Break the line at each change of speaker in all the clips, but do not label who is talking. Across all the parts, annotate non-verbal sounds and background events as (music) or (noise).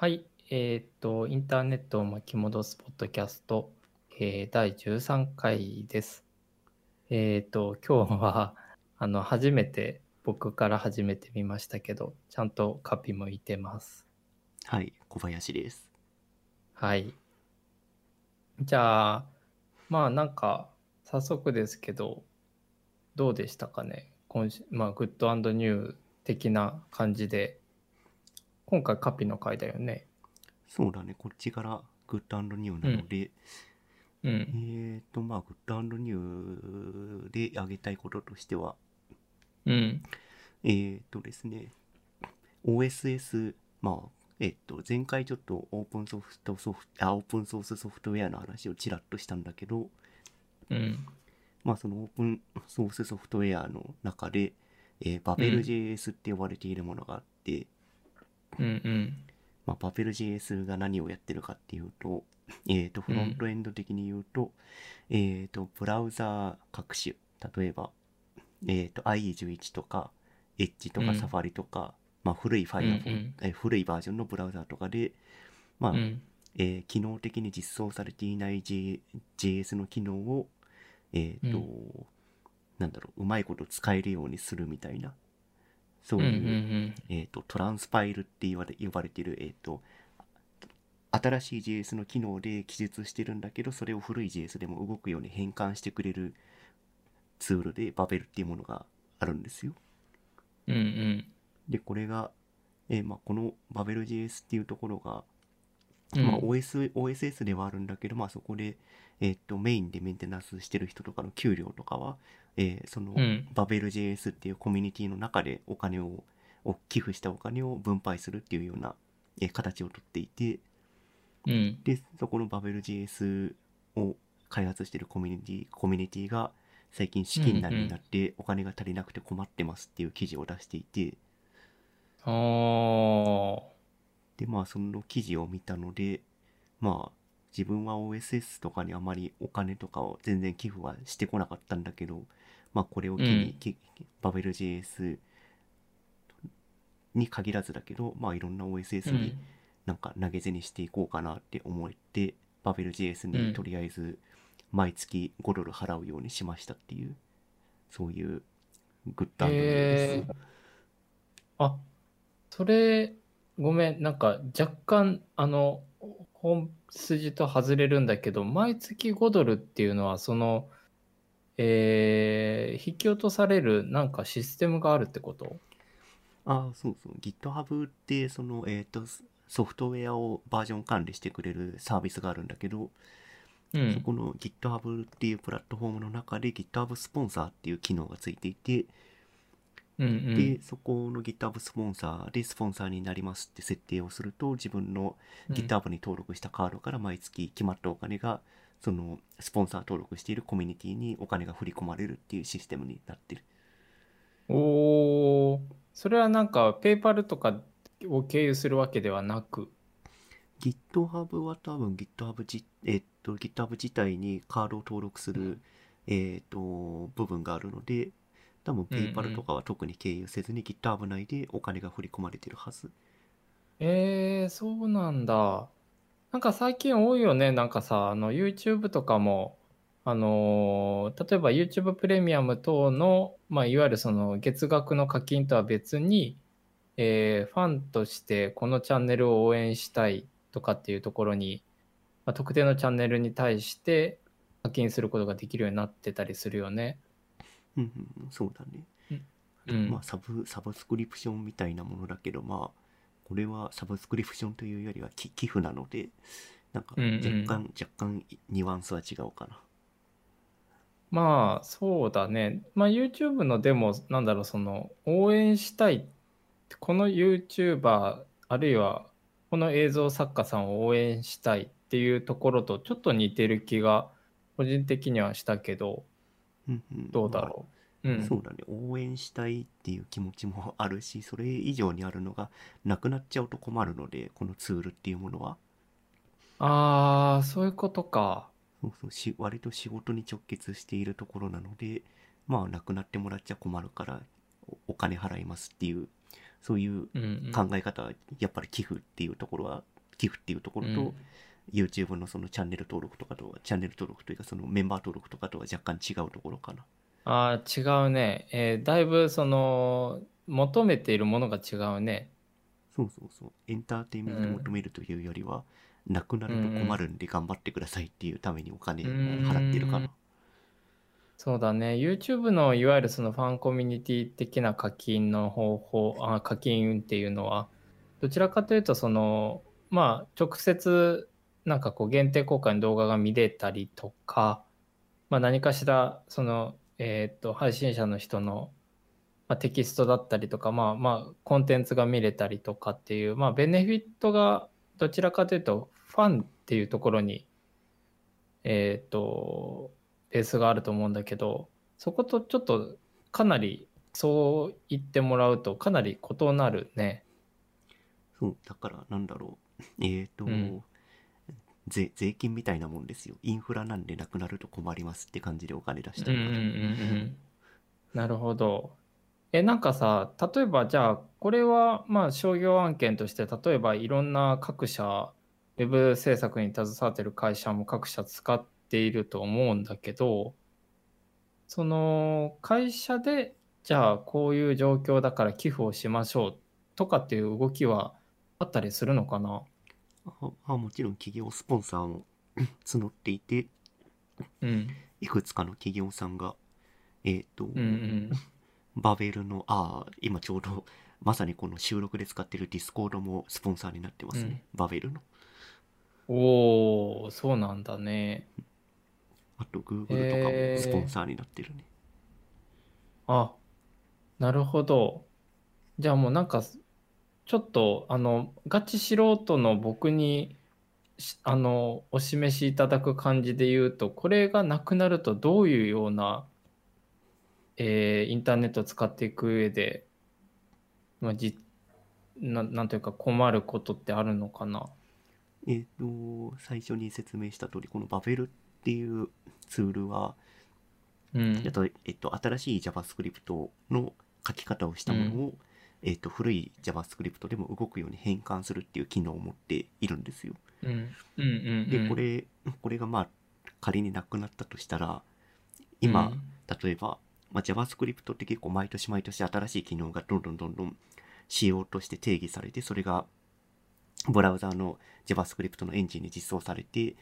はい、えーっと、インターネットを巻き戻すポッドキャスト、えー第13回です。えーっと、今日は、(laughs) あの、初めて、僕から始めてみましたけど、ちゃんとカピもいてます。
はい、小林です。
はい。じゃあ、まあなんか、早速ですけど、どうでしたかね？今週、まあ、グッドニュー的な感じで、今回カピの回だよね。
そうだね、こっちから Good New なので、
うん。
えーと、まあ、 Good New で挙げたいこととしては、
うん。
えーとですね、OSS、まあ、えっと、前回ちょっとオープンソフトソフト、あ、オープンソースソフトウェアの話をちらっとしたんだけど、
うん。
まあ、そのオープンソースソフトウェアの中で、えー、BabelJS って呼ばれているものがあって、
うんうん。
まあ、BabelJS が何をやってるかっていうと、(laughs) えっ、と、フロントエンド的に言うと、えっ、と、ブラウザー各種、例えば、えっ、と、IE11 とか、Edge とか
うん
Safari とか、まあ、古い Firefox、
うんうん
えー古いバージョンのブラウザーとかで、まあ、
うん。
えー機能的に実装されていない J- JS の機能を、えっ、と、
う
なんだろう、うまいこと使えるようにするみたいな、そう
うんう
いう、
ん
えっ、と、トランスパイルって言われ呼ばれている、えっ、と、新しい JS の機能で記述してるんだけど、それを古い JS でも動くように変換してくれるツールで、バベルっていうものがあるんですよ。
うん。うんうん。
で、これが、えーまあ、このバベル JS っていうところが、
うん
まあ、OS、OSS ではあるんだけど、まあ、そこで、えっ、と、メインでメンテナンスしてる人とかの給料とかは、えーその、
うん
バベル JS っていうコミュニティの中でお金を、を寄付したお金を分配するっていうような、えー形をとっていて、
うん。
で、そこのバベル JS を開発してるコミュニティ、コミュニティが最近資金難になってお金が足りなくて困ってますっていう記事を出していて、
あー。
で、まあその記事を見たので、まあ自分は OSS とかにあまりお金とかを全然寄付はしてこなかったんだけど、まあこれを機に、
うん
きバベル JS に限らずだけど、まあいろんな OSS に
うん。
なんか投げ銭していこうかなって思って、バベル JS
うん
にとりあえず毎月5ドル払うようにしましたっていう、そういうグッドアンドです。
へーあ、それ、ごめん、なんか若干、あの、本筋と外れるんだけど、毎月5ドルっていうのは、その、えー引き落とされるなんかシステムがあるってこと？
ああ、そうそう。GitHub って、その、えっ、と、ソフトウェアをバージョン管理してくれるサービスがあるんだけど、
うん。
そこの GitHub っていうプラットフォームの中で GitHub スポンサーっていう機能がついていて、
うんうん。
で、そこの GitHub スポンサーでスポンサーになりますって設定をすると、自分の
うん
GitHub に登録したカードから毎月決まったお金が、そのスポンサー登録しているコミュニティにお金が振り込まれるっていうシステムになってる。
おー、それはなんか、ペーパルとかを経由するわけではなく、
GitHub は多分 GitHub じ、えっと、GitHub 自体にカードを登録する、えっと、部分があるので、多分 PayPal とかは特に経由せずに GitHub 内でお金が振り込まれてるはず。
えー、そうなんだ。なんか最近多いよね。なんかさ、あの YouTube とかも、あのー例えば YouTube プレミアム等の、まあ、いわゆるその月額の課金とは別に、えーファンとしてこのチャンネルを応援したいとかっていうところに、まあ、特定のチャンネルに対して課金することができるようになってたりするよね。
うんうん、そうだね。
うん
まあサブ、サブスクリプションみたいなものだけど、まあ、これはサブスクリプションというよりはき寄付なので、なんか
うんうん
若干、若干ニュアンスは違うかな。
まあそうだね。まあ YouTube のでもなんだろうその応援したいこの YouTuber あるいはこの映像作家さんを応援したいっていうところとちょっと似てる気が個人的にはしたけど
うんうん
どうだろう。うん。
そうだね応援したいっていう気持ちもあるしそれ以上にあるのがなくなっちゃうと困るのでこのツールっていうものは
ああそういうことか。
そうそうし割と仕事に直結しているところなのでまあなくなってもらっちゃ困るからおお金払いますっていうそういう
うんうん
考え方はやっぱり寄付っていうところは寄付っていうところと、
うん
YouTube のそのチャンネル登録とかとはチャンネル登録というかそのメンバー登録とかとは若干違うところかな。
あー違うね、えーだいぶその求めているものが違うね。
そうそうそう。エンターテインメント求めるというよりは、なくなると困るんで頑張ってくださいっていうためにお金を払ってるかな、
うん。そうだね。YouTube のいわゆるそのファンコミュニティ的な課金の方法あ課金っていうのはどちらかというとそのまあ直接なんかこう限定公開の動画が見れたりとか、まあ、何かしらそのえっと配信者の人の、まあ、テキストだったりとかまあまあコンテンツが見れたりとかっていうまあベネフィットがどちらかというとファンっていうところにえっとベースがあると思うんだけどそことちょっとかなりそう言ってもらうとかなり異なるね。
そうだからなんだろうえっ、と、
うん
税税金みたいなもんですよ。インフラなんでなくなると困りますって感じでお金出してるか、
なるほど。えなんかさ例えばじゃあこれはまあ商業案件として例えばいろんな各社ウェブ制作に携わってる会社も各社使っていると思うんだけどその会社でじゃあこういう状況だから寄付をしましょうとかっていう動きはあったりするのかな？
ああもちろん企業スポンサーも (coughs) 募っていて
うん。
いくつかの企業さんがえっ、と、
うんうん。
バベルのああ今ちょうどまさにこの収録で使ってる Discord もスポンサーになってますね、バベルの。
おおそうなんだね。
あと Google とかもスポンサーになってるね、
あ、なるほど。じゃあもうなんか、ちょっと、あの、ガチ素人の僕に、しあの、お示しいただく感じで言うと、これがなくなるとどういうような、えーインターネットを使っていく上で、まあ、じ、な、なんというか困ることってあるのかな？
えっ、と最初に説明した通りこのバベルっていうツールは、
うん
えっ。とえっと、新しい JavaScript の書き方をしたものを、えっと、古い JavaScript でも動くように変換するっていう機能を持っているんですよ。
うん。うんうんうん。
でこれこれがまあ仮になくなったとしたら今、例えば、まあ、JavaScript って結構毎年毎年新しい機能がどんどんどんどん仕様として定義されてそれがブラウザーの JavaScript のエンジンに実装されて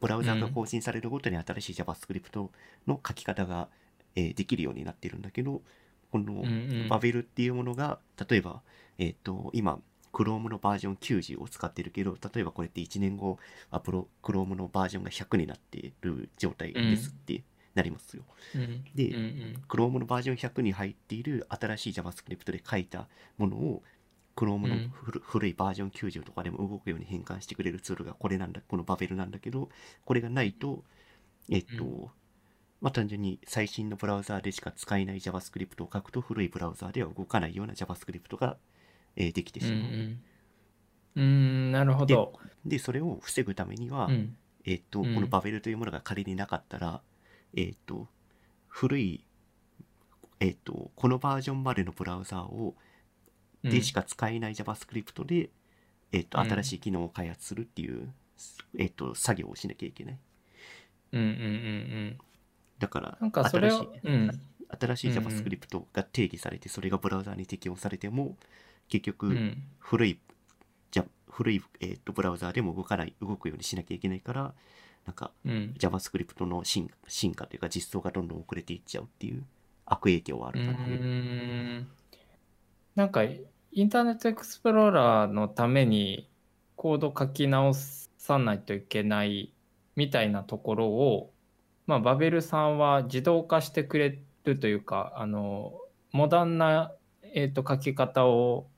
ブラウザーが更新されるごとに新しい JavaScript の書き方が、えーできるようになってるんだけどこのバベルっていうものが例えば、えっと今 Chrome のバージョン90を使ってるけど例えばこれって1年後アプロ Chrome のバージョンが100になってる状態ですってなりますよ。
うん。
で
うんうん。
Chrome のバージョン100に入っている新しい JavaScript で書いたものを Chrome の
うん。
古,、古いバージョン90とかでも動くように変換してくれるツールがこれなんだこのバベルなんだけどこれがないとえっと、
う
まあ単純に最新のブラウザーでしか使えない JavaScript を書くと古いブラウザーでは動かないような JavaScript が、えーできてしまう。
うんうんなるほど。
でそれを防ぐためには、
うん
えっと、
うん
このバベルというものが仮になかったら、えっと、古い、えっと、このバージョンまでのブラウザーを、でしか使えない JavaScript で、えっと、
うん
新しい機能を開発するっていう、えっと、作業をしなきゃいけない。
うんうんうんうん。
だから、
なんかそれを
新しい、
うん。
新しい
うんうん
JavaScript が定義されて、それがブラウザーに適用されても、結局、
うん。
古い、じゃ古い、えっと、ブラウザーでも動かない、動くようにしなきゃいけないから、なんか、
うん。
JavaScript の進進化というか実装がどんどん遅れていっちゃうっていう悪影響はあ
う
るかな。
ーん。なんかインターネットエクスプローラーのためにコード書き直さないといけないみたいなところを、まあ、バベルさんは自動化してくれるというかあのモダンな、えー、と書き方を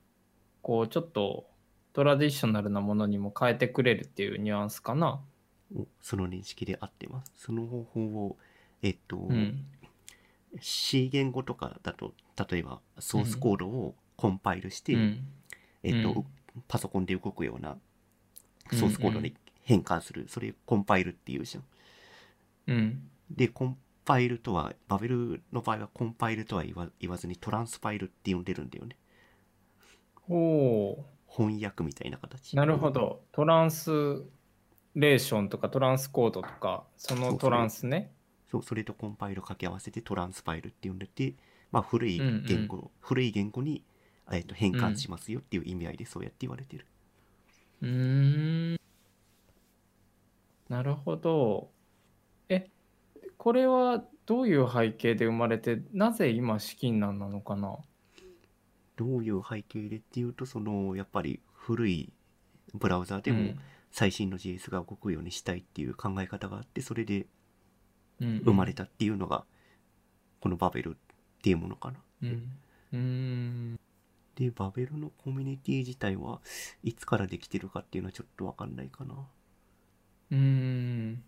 こうちょっとトラディショナルなものにも変えてくれるっていうニュアンスかな。
おその認識で合ってます？その方法を、えっと、
うん、
C 言語とかだと、例えばソースコードをコンパイルして、
うん
えっと、
うん
パソコンで動くようなソースコードに変換する。それコンパイルっていうじゃん。
うん
で、コンパイルとは、バベルの場合はコンパイルとは言わ言わずにトランスパイルって呼んでるんだよね。
おお
翻訳みたいな形。
なるほど。トランスレーションとかトランスコードとか、そのトランスね。
そう、それとコンパイル掛け合わせてトランスファイルって呼んでて、まあ古い
うんうん
言語、古い言語に、えっと変換しますよっていう意味合いでそうやって言われてる。
うーん。なるほど。え、これはどういう背景で生まれて、なぜ今資金難なのかな？
どういう背景でっていうと、その、やっぱり古いブラウザでも
うん
最新の JS が動くようにしたいっていう考え方があって、それで
うん
生まれたっていうのが、このバベルっていうものかな。
うん。うーん。
で、バベルのコミュニティ自体はいつからできてるかっていうのはちょっとわかんないかな。
うーん。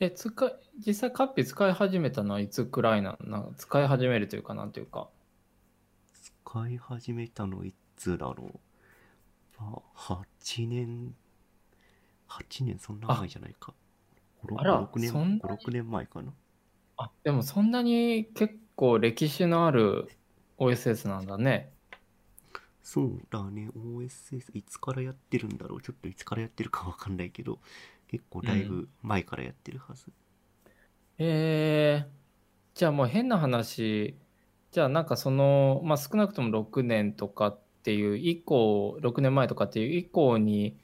え、使い、実際カッピ使い始めたのはいつくらいなのな使い始めるというかなんていうか。
使い始めたのいつだろう。まあ、8年、8年そんな前じゃないか。5、
あら
6年、
そんなに
？5 6年前かな。
あ、でもそんなに結構歴史のある OSS なんだね。
そうだね、OSS いつからやってるんだろう。ちょっといつからやってるかわかんないけど、結構だいぶ前からやってるはず。
えー、じゃあもう変な話、じゃあなんかその、まあ少なくとも6年とかっていう以降、6年前とかっていう以降に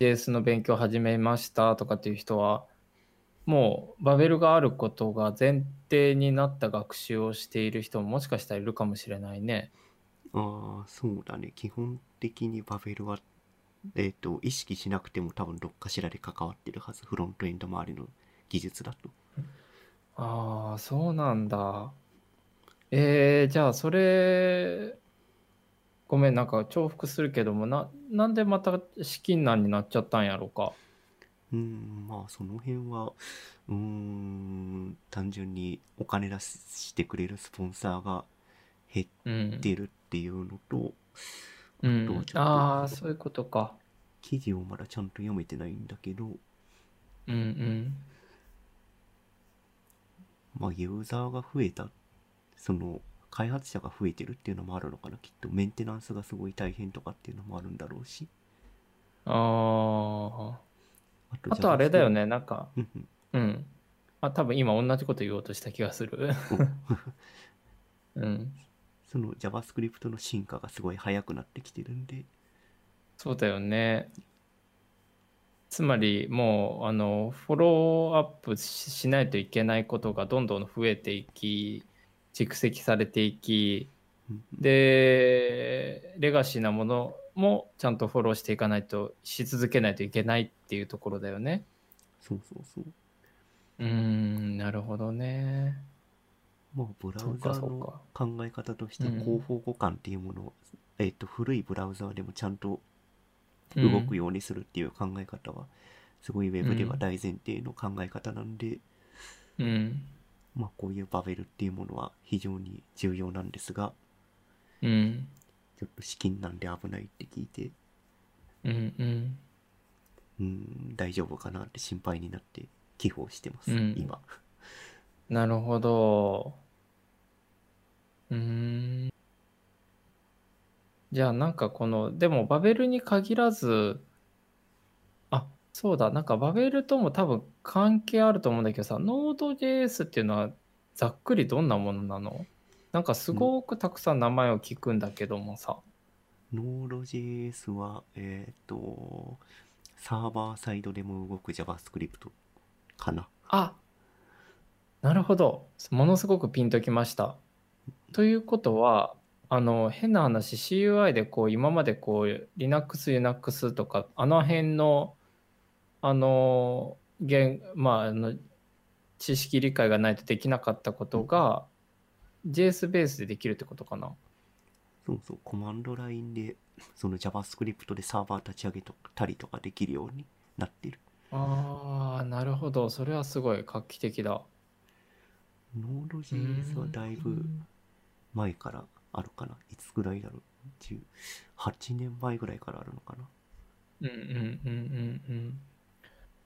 JS の勉強を始めましたとかっていう人は、もうバベルがあることが前提になった学習をしている人ももしかしたらいるかもしれないね。
ああ、そうだね。基本的にバベルは、えっ、と、意識しなくても多分どっかしらで関わってるはず。フロントエンド周りの技術だと。
ああ、そうなんだ。えー、じゃあそれ、ごめん、なんか重複するけども、な、なんでまた資金難になっちゃったんやろか？
うーん、まあその辺は、うーん、単純にお金出してくれるスポンサーが減っ
うん。
てるっていうのと、
うん
あとはちょっと
ああ、そういうことか。
記事をまだちゃんと読めてないんだけど、
うんうん。
まあユーザーが増えた、その開発者が増えてるっていうのもあるのかな。きっとメンテナンスがすごい大変とかっていうのもあるんだろうし。
あ
あ
あ。あとあれだよ
ね。
ね、なんか、
うんうん
うん。あ、多分今同じこと言おうとした気がする。(laughs) うん。
その JavaScript の進化がすごい速くなってきてるんで、
そうだよね。つまりもうあのフォローアップししないといけないことがどんどん増えていき蓄積されていき
うん
でレガシーなものもちゃんとフォローしていかないとし続けないといけないっていうところだよね。
そうそうそう。
うーんなるほどね。
まあ、ブラウザーの。考え方として
うん
広報互換っていうものを、えっと、古いブラウザーでもちゃんと
うん。
動くようにするっていう考え方は、すごいウェブでは大前提の考え方なんで、
うん。
まあ、こういうバベルっていうものは非常に重要なんですが、
うん。
ちょっと資金なんで危ないって聞いて、
うんうん。
うーん、大丈夫かなって心配になって寄付をしてます、
うん。
今。(laughs)
なるほど。うーん。じゃあなんかこの、でもバベルに限らず、あ、そうだ、なんかバベルとも多分関係あると思うんだけどさ、Node.js っていうのはざっくりどんなものなの？なんかすごくたくさん名前を聞くんだけどもさ。
Node.js は、えっ、と、サーバーサイドでも動く JavaScript かな。
あ、なるほど。ものすごくピンときました。ということは、あの、変な話、CUI でこう、今までこう、Linux、Unix とか、あの辺の、あの、言まあ、あの、知識理解がないとできなかったことが、JS ベースでできるってことかな。
そうそう、コマンドラインで、その JavaScript でサーバー立ち上げたりとかできるようになってる。
ああ、なるほど。それはすごい画期的だ。
Node.js はだいぶ前からあるかな？いつぐらいだろう？18年前ぐらいからあるのかな？
うんうんうんうんうん。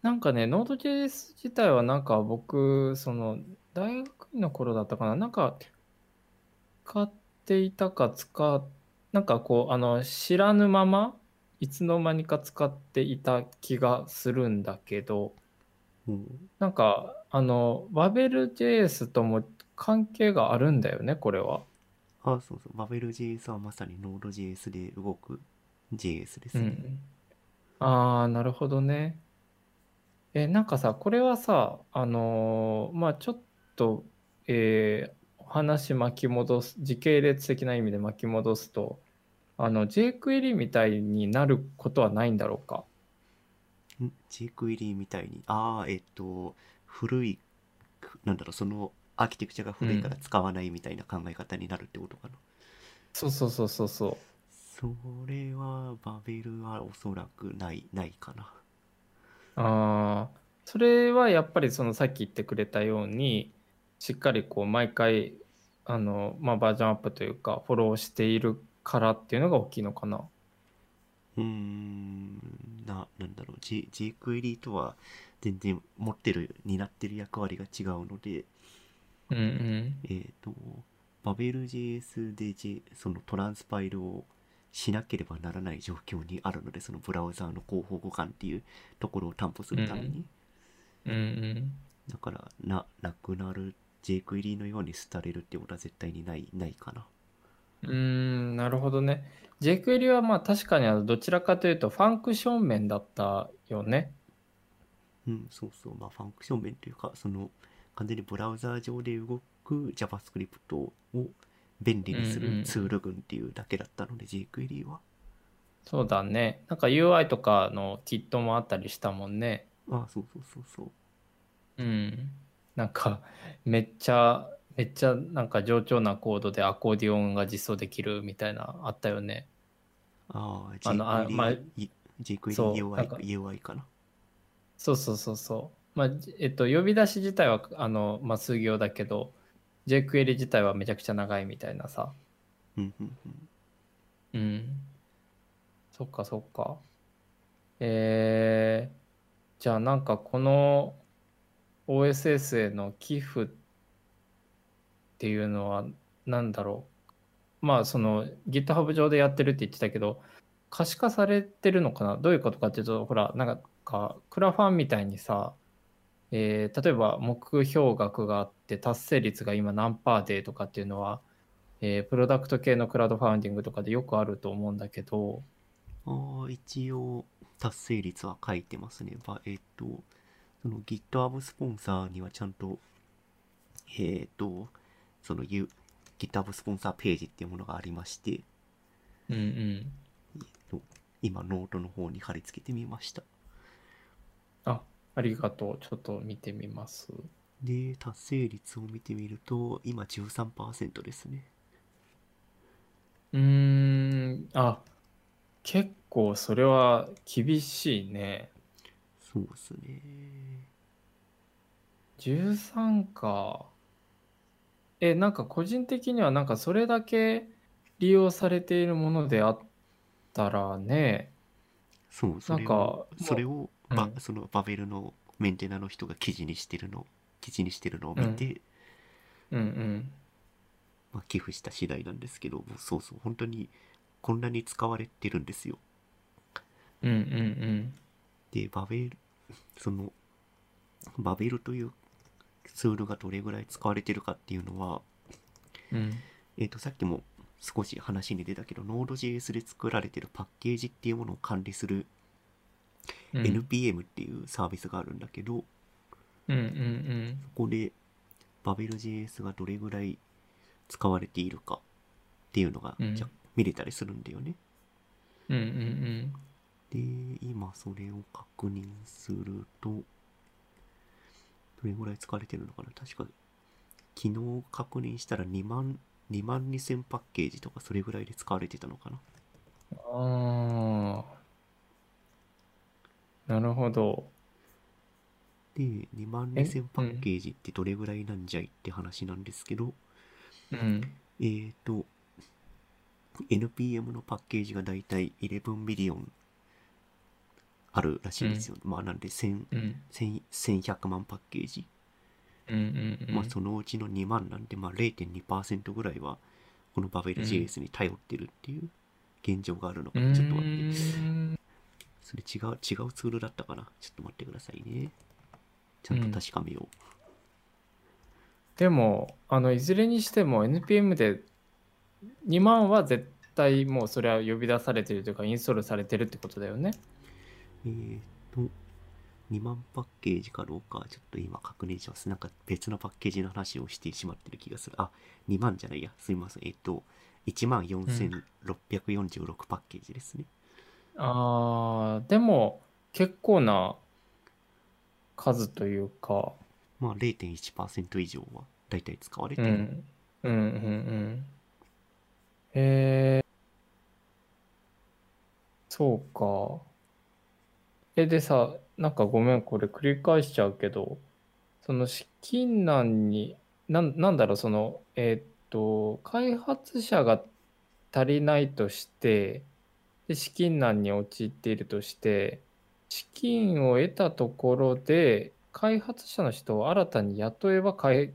なんかね、Node.js 自体はなんか僕、その大学院の頃だったかな、なんか使っていたか使っ、なんかこう、あの、知らぬまま、いつの間にか使っていた気がするんだけど、
うん
なんか、あの、Babel.js とも関係があるんだよね、これは。
あ、そうそう。バベル JS はまさに Node.js で動く JS ですね。
うん。ああ、なるほどね。え、なんかさ、これはさ、あのーまあちょっと、えー話巻き戻す、時系列的な意味で巻き戻すと、あの、jQuery みたいになることはないんだろうか？
ん？jQuery みたいに。ああ、えっと、古い、なんだろう、そのアーキテクチャが古いから使わないみたいな考え方になるってことかな。
そうそうそうそうそう。
それは、バベルはおそらくない、ないかな。
ああ、それはやっぱりそのさっき言ってくれたように、しっかりこう毎回、あの、まあバージョンアップというか、フォローしているからっていうのが大きいのかな。
うーん、な、なんだろう、G、jQuery とは全然持ってる、担ってる役割が違うので、
うんうん。
えっ、と、バベル JS で、J、そのトランスパイルをしなければならない状況にあるので、そのブラウザーの広報互換っていうところを担保するために。
うんうん。
だから、な、なくなる jQuery のように廃れるってことは絶対にない、ないかな。
うーん、なるほどね。jQuery はまあ確かにあのどちらかというとファンクション面だったよね。
うん、そうそう。まあ、ファンクション面というか、その、完全にブラウザー上で動く JavaScript を便利にするツール群っていうだけだったので、jQuery は。
そうだね。なんか UI とかのキットもあったりしたもんね。
ああ、そうそうそうそう。
うん。なんかめっちゃ、めっちゃなんか上調なコードでアコーディオンが実装できるみたいなあったよね。
ああ、
あのあ
jQuery、
まあ
UI
か
な。
そうそうそうそう。まあ、じえっと、呼び出し自体はあの、まあ、数行だけど、jQuery 自体はめちゃくちゃ長いみたいなさ。
うんうんうん。
うん。そっかそっか。えー、じゃあなんかこの OSS への寄付っていうのは何だろう。まあその GitHub 上でやってるって言ってたけど、可視化されてるのかな？どういうことかっていうと、ほら、なんかクラファンみたいにさ、えー例えば目標額があって達成率が今何パーでとかっていうのは、えープロダクト系のクラウドファウンディングとかでよくあると思うんだけど、
ああ、一応、達成率は書いてますね。ばえっ、と、その GitHub スポンサーにはちゃんと、えっ、と、その GitHub スポンサーページっていうものがありまして、
うんうん。
と今、ノートの方に貼り付けてみました。
あ、ありがとう。ちょっと見てみます。
で、達成率を見てみると、今13%ですね。
うーん、あ、結構それは厳しいね。
そうですね。
13か。え、なんか個人的にはなんかそれだけ利用されているものであったらね、
そう、
なんか
を、それを、ば
うん
そのバベルのメンテナーの人が記事にしてるの、記事にしてるのを見て、
うんうん。
まあ、寄付した次第なんですけど、もうそうそう、本当にこんなに使われてるんですよ。
うんうん
で、バベル、その、バベルというツールがどれぐらい使われてるかっていうのは、
うん。うん。
えっ、と、さっきも少し話に出たけど、Node.js で作られてるパッケージっていうものを管理する
うん
NPM っていうサービスがあるんだけど、
うんうん
ここで BabelJS がどれぐらい使われているかっていうのが、
うん
じゃ見れたりするんだよね。
うん。うんうん
で、今それを確認すると、どれぐらい使われてるのかな確か、昨日確認したら2万、2万2000パッケージとかそれぐらいで使われてたのかな
あ。なるほど。
で、2万
え
2000パッケージってどれぐらいなんじゃいって話なんですけど、
うん。
えーと、NPM のパッケージがだいたい11 million あるらしいんですよ。まあなんで1000
うん。
1000 1100万パッケージ。
うんうんうん。
まあそのうちの2万なんで、まあ0.2%ぐらいはこのバベル JS に頼ってるっていう現状があるのかちょっと待って。それ違う、違うツールだったかな？ちょっと待ってくださいね。ちゃんと確かめよう。
でもあのいずれにしても NPM で2万は絶対もうそれは呼び出されてるというかインストールされてるってことだよね。
えーと、2万パッケージかどうか、ちょっと今確認します。なんか別のパッケージの話をしてしまってる気がする。あ、2万じゃないや。すみません。えっと、1万4646パッケージですね。
あーでも結構な数というか、
まあ0.1%以上は大体使われてる。
うん、うんうんうん。へえそうか。えでさなんかごめんこれ繰り返しちゃうけどその資金難になんなんだろうそのえーっと開発者が足りないとしてで資金難に陥っているとして資金を得たところで開発者の人を新たに雇えばかえ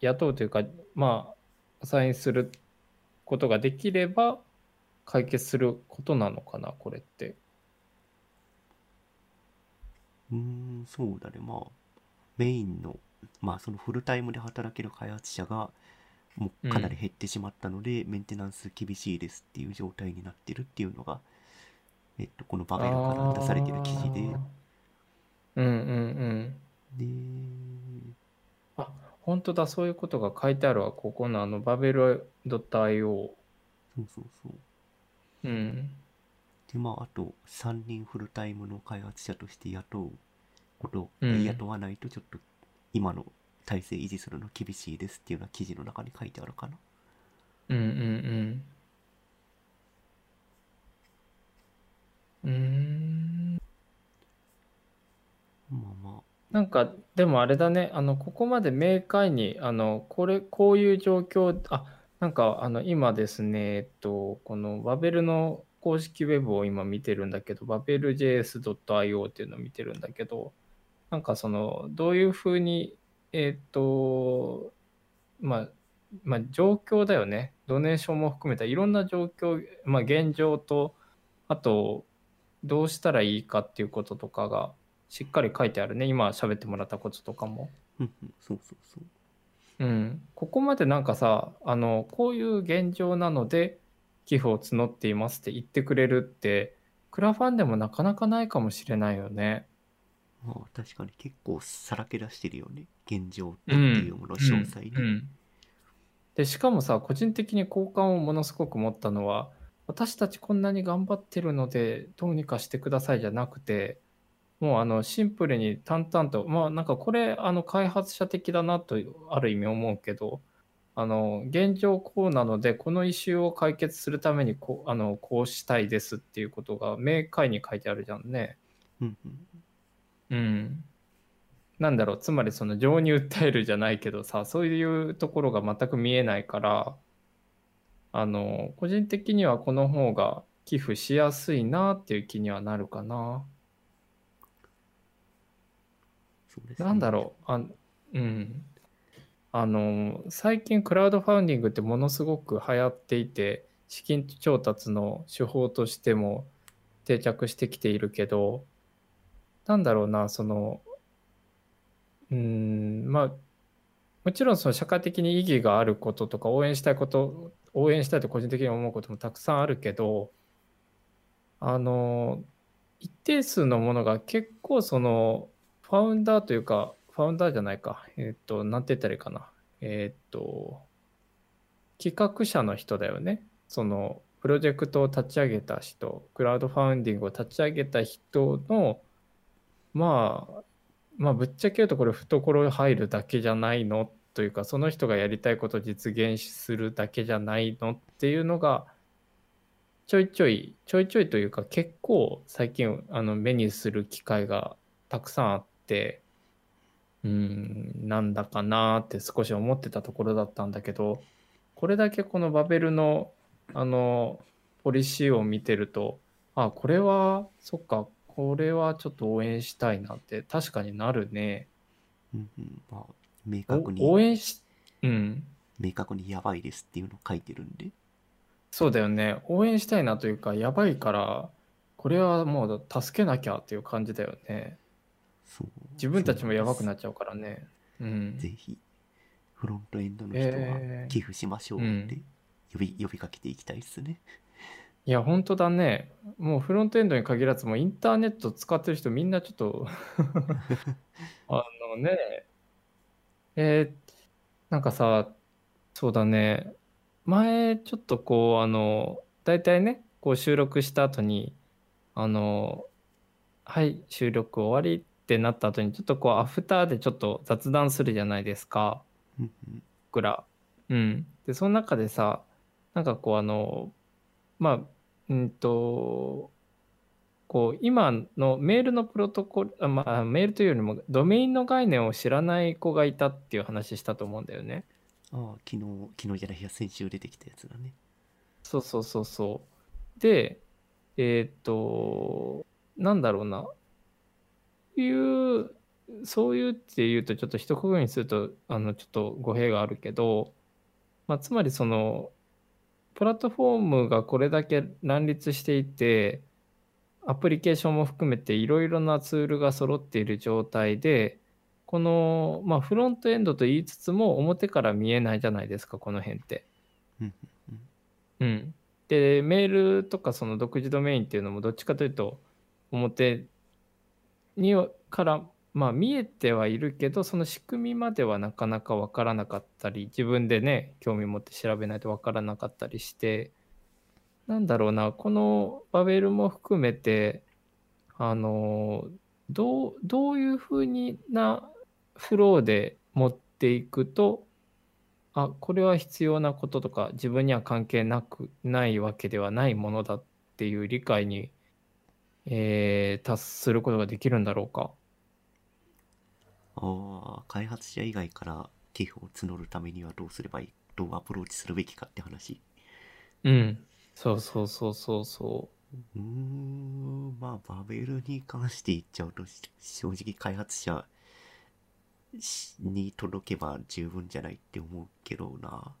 雇うというかまあアサインすることができれば解決することなのかなこれって。
うん、そうだね。まあ、メインの、まあそのフルタイムで働ける開発者がもうかなり減ってしまったので、メンテナンス厳しいですっていう状態になってるっていうのが、えっと、このバベルから出されてる記事で、
うんうんうん。
で、
あ本当だそういうことが書いてあるわここのあのバベル .io。
そうそうそう。
うん。
で、まあ、あと3人フルタイムの開発者として雇うこと、
うん
雇わないとちょっと今の体制維持するの厳しいですっていうような記事の中に書いてあるかな？
うんうんうん。うーん。
まあまあ、
なんかでもあれだねあのここまで明快にあのこれこういう状況あなんかあの今ですねえっとこのバベルの公式ウェブを今見てるんだけどバベル JS.io っていうのを見てるんだけどなんかそのどういうふうにえっとまあまあ状況だよねドネーションも含めたいろんな状況まあ現状とあとどうしたらいいかっていうこととかがしっかり書いてあるね今喋ってもらったこととかも。
そうそうそう。
うん、ここまでなんかさあのこういう現状なので寄付を募っていますって言ってくれるってクラファンでもなかなかないかもしれないよね。
まあ確かに結構さらけ出してるよね。現状っていうものの詳細に。
うんうんでしかもさ個人的に好感をものすごく持ったのは私たちこんなに頑張ってるのでどうにかしてくださいじゃなくてもうあのシンプルに淡々とまあなんかこれあの開発者的だなとある意味思うけどあの現状こうなのでこのイシューを解決するためにこうあのこうしたいですっていうことが明快に書いてあるじゃんね。
うんうん。
うん、なんだろうつまりその情に訴えるじゃないけどさそういうところが全く見えないからあの個人的にはこの方が寄付しやすいなっていう気にはなるかな。
そうですね。
なんだろうあうんあの最近クラウドファウンディングってものすごく流行っていて資金調達の手法としても定着してきているけどなんだろうなそのうんまあもちろんその社会的に意義があることとか応援したいこと応援したいと個人的に思うこともたくさんあるけどあの一定数のものが結構そのファウンダーというかファウンダーじゃないか。えっ、となんて言ったらいいかな。えっ、と企画者の人だよね。そのプロジェクトを立ち上げた人クラウドファウンディングを立ち上げた人のまあまあぶっちゃけ言うとこれ懐入るだけじゃないのというかその人がやりたいことを実現するだけじゃないのっていうのがちょいちょいちょいちょいというか結構最近あの目にする機会がたくさんあって。うんなんだかなって少し思ってたところだったんだけどこれだけこのバベルのあのポリシーを見てるとあこれはそっかこれはちょっと応援したいなって確かになるね。
うんうん。まあ、明
お
確に、
応援し、うん。
明確にやばいですっていうのを書いてるんで。
そうだよね。応援したいなというか、やばいから、これはもう助けなきゃっていう感じだよね。
そう。
自分たちもやばくな
っ
っちゃうからね。うん。
ぜひ、フロントエンドの人は
えー
寄付しましょうって呼び,、呼びかけていきたいですね。
いや、本当だね。もうフロントエンドに限らず、もうインターネット使ってる人みんなちょっと (laughs) あのね、えーなんかさ、そうだね。前、ちょっとこう、あの、大体ね、こう収録した後に、あの、はい、収録終わりってなった後に、ちょっとこう、アフターでちょっと雑談するじゃないですか。僕ら。うん。で、その中でさ、なんかこう、あの、まあ、うんと、こう、今のメールのプロトコル、あまあ、メールというよりも、ドメインの概念を知らない子がいたっていう話したと思うんだよね。
ああ、昨日、昨日じゃないや、先週出てきたやつだね。
そうそうそうそう。で、えーっと、なんだろうな。いう、そういうっていうと、ちょっと一括りにすると、あの、ちょっと語弊があるけど、まあ、つまりその、プラットフォームがこれだけ乱立していて、アプリケーションも含めていろいろなツールが揃っている状態で、この、まあ、フロントエンドと言いつつも表から見えないじゃないですか、この辺って。
うん。
で、メールとかその独自ドメインっていうのもどっちかというと表にはからまあ見えてはいるけどその仕組みまではなかなか分からなかったり自分でね興味持って調べないと分からなかったりしてなんだろうなこのバベルも含めてあのどうどういうふうになフローで持っていくとあこれは必要なこととか自分には関係なくないわけではないものだっていう理解に、えー達することができるんだろうか。
ああ、開発者以外から寄付を募るためにはどうすればいい、どうアプローチするべきかって話。
うん。そうそうそうそうそう
ーん、まあ、バベルに関して言っちゃうと、し正直開発者しに届けば十分じゃないって思うけどな。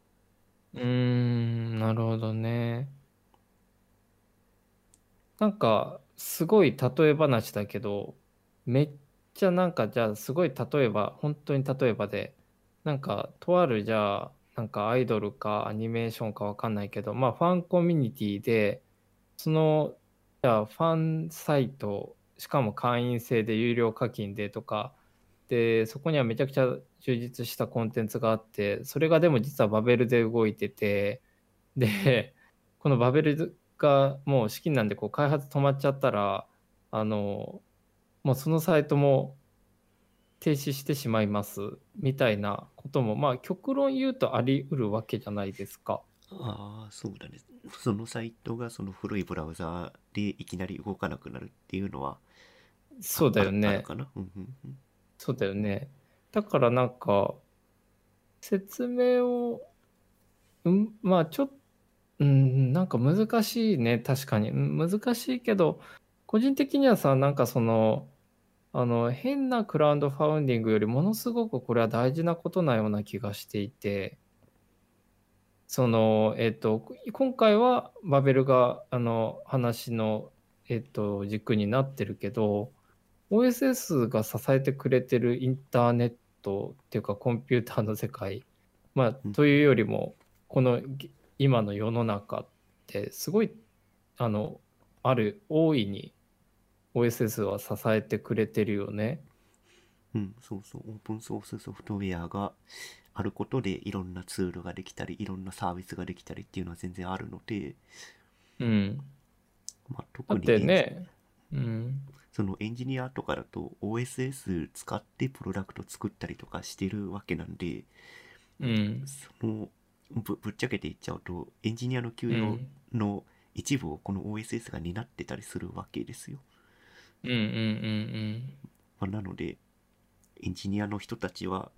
う。うーん、なるほどね。なんか、すごい例え話だけど、めっちゃあなんか、じゃあ、すごい例えば、本当に例えばで、なんか、とある、じゃあ、なんかアイドルかアニメーションかわかんないけど、まあ、ファンコミュニティで、その、じゃあ、ファンサイト、しかも会員制で有料課金でとか、で、そこにはめちゃくちゃ充実したコンテンツがあって、それがでも実はバベルで動いてて、で、このバベルがもう資金なんでこう開発止まっちゃったら、あの、もうそのサイトも停止してしまいますみたいなことも、まあ極論言うとあり得るわけじゃないですか。
ああ、そうだね。そのサイトがその古いブラウザでいきなり動かなくなるっていうのは、
そうだよね。そうだよね。だからなんか、説明を、うん、まあちょっと、うん、なんか難しいね、確かに。うん難しいけど、個人的にはさ、なんかその、あの、変なクラウドファウンディングよりものすごくこれは大事なことなような気がしていて、その、えっと、今回はバベルが、あの、話の、えっと、軸になってるけど、OSS が支えてくれてるインターネットっていうかコンピューターの世界、ま
うん。
あ、というよりも、このぎ今の世の中ってすごい、あの、ある、大いに OSS は支えてくれてるよね。
うん、そうそう。オープンソースソフトウェアがあることでいろんなツールができたり、いろんなサービスができたりっていうのは全然あるので、
うん。
まあ、特に
ね、うん。
そのエンジニアとかだと OSS 使ってプロダクト作ったりとかしてるわけなんで、
うん。
そのぶぶっちゃけて言っちゃうとエンジニアの給料
うん。
の一部をこの OSS が担ってたりするわけですよ。
うんうんうん
まあ、なのでエンジニアの人たちは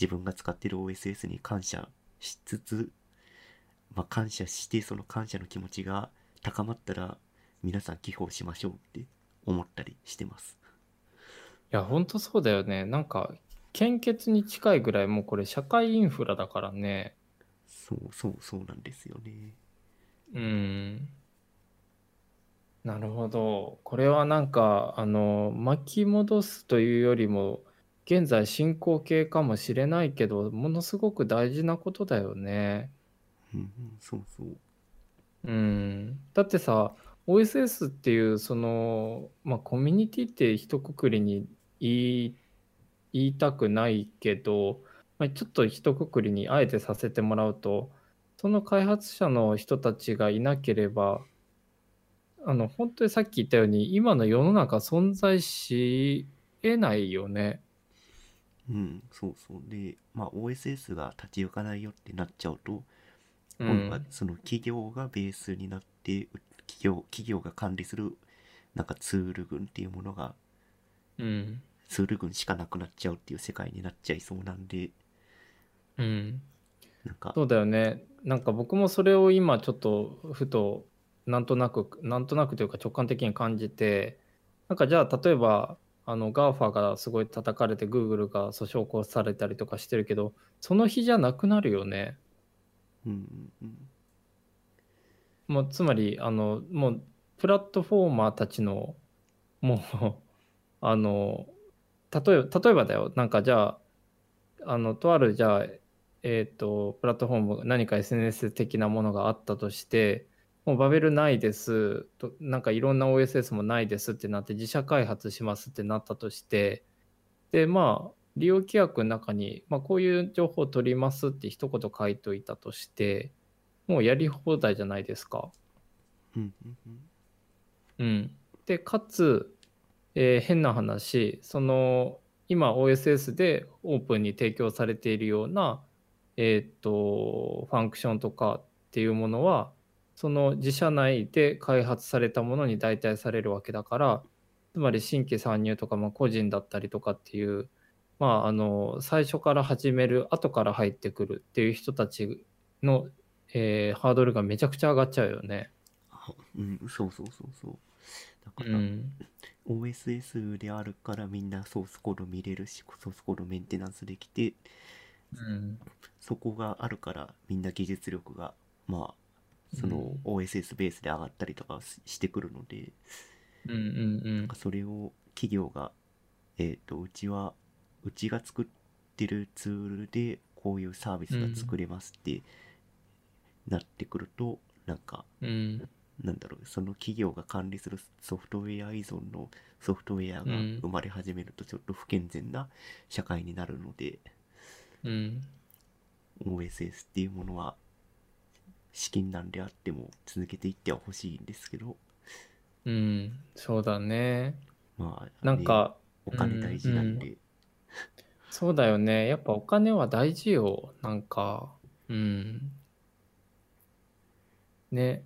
自分が使ってる OSS に感謝しつつ、まあ、感謝してその感謝の気持ちが高まったら皆さん寄付をしましょうって思ったりしてます。
いや、ほんとそうだよね。なんか、献血に近いぐらいもうこれ社会インフラだからね。
そうそうそうなんですよね。
うん。なるほど。これはなんか、あの、巻き戻すというよりも、現在進行形かもしれないけど、ものすごく大事なことだよね。
うんうんそうそう
うん。だってさ、OSS っていうその、まあ、コミュニティって一括りに言い言いたくないけど、まあ、ちょっと一括りにあえてさせてもらうと、その開発者の人たちがいなければ、あの、本当にさっき言ったように、今の世の中存在し得ないよね。
うんそうそうでまあ OSS が立ち行かないよってなっちゃうと
うん。
その企業がベースになって企業企業が管理するなんかツール群っていうものが
うん。
ツール群しかなくなっちゃうっていう世界になっちゃいそうなんで
うん。
なんか
そうだよね。なんか僕もそれを今ちょっとふとなんとなくなんとなくというか直感的に感じてなんかじゃあ例えばあの GAFA がすごい叩かれて Google が訴訟起こされたりとかしてるけどその日じゃなくなるよね。
うんうんうん
もうつまりあのもうプラットフォーマーたちのもう (laughs) あの例えば例えばだよなんかじゃああのとあるじゃあえっ、とプラットフォーム何か SNS 的なものがあったとしてもうバベルないです。となんかいろんな OSS もないですってなって自社開発しますってなったとしてでまあ利用規約の中に、まあ、こういう情報を取りますって一言書いといたとしてもうやり放題じゃないですか。
うんうん
でかつ、えー変な話その今 OSS でオープンに提供されているような、えー、とファンクションとかっていうものはその自社内で開発されたものに代替されるわけだからつまり新規参入とか、まあ、個人だったりとかっていう、まあ、あの最初から始める後から入ってくるっていう人たちの、えーハードルがめちゃくちゃ上がっちゃうよね。
あうんそうそうそうそう。だ
う
から、
ん。
OSS であるからみんなソースコード見れるしソースコードメンテナンスできて
うん。
そこがあるからみんな技術力がまあその OSS ベースで上がったりとかししてくるので
うんうん
なんかそれを企業がえっ、とうちはうちが作ってるツールでこういうサービスが作れますってなってくるとなんか
うん。うん
なんだろうその企業が管理するソフトウェア依存のソフトウェアが
うん。
生まれ始めるとちょっと不健全な社会になるので、
うん
OSS っていうものは資金難であっても続けていってはほしいんですけど。
うんそうだね。
まあ、ね
なんか
お金大事なんで、
そうだよね。やっぱお金は大事よ。なんかうん。ね。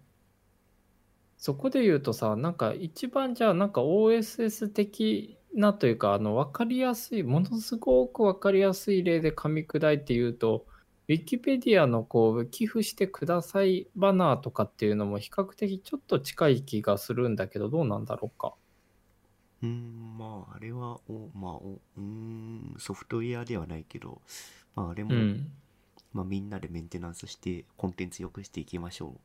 そこで言うとさなんか一番じゃあなんか OSS 的なというかあの分かりやすいものすごく分かりやすい例で噛み砕いて言うとウィキペディアのこう寄付してくださいバナーとかっていうのも比較的ちょっと近い気がするんだけどどうなんだろうか？
うーんまああれはおまあおうーんソフトウェアではないけどまああれも、
うん。
まあ、みんなでメンテナンスしてコンテンツ良くしていきましょう。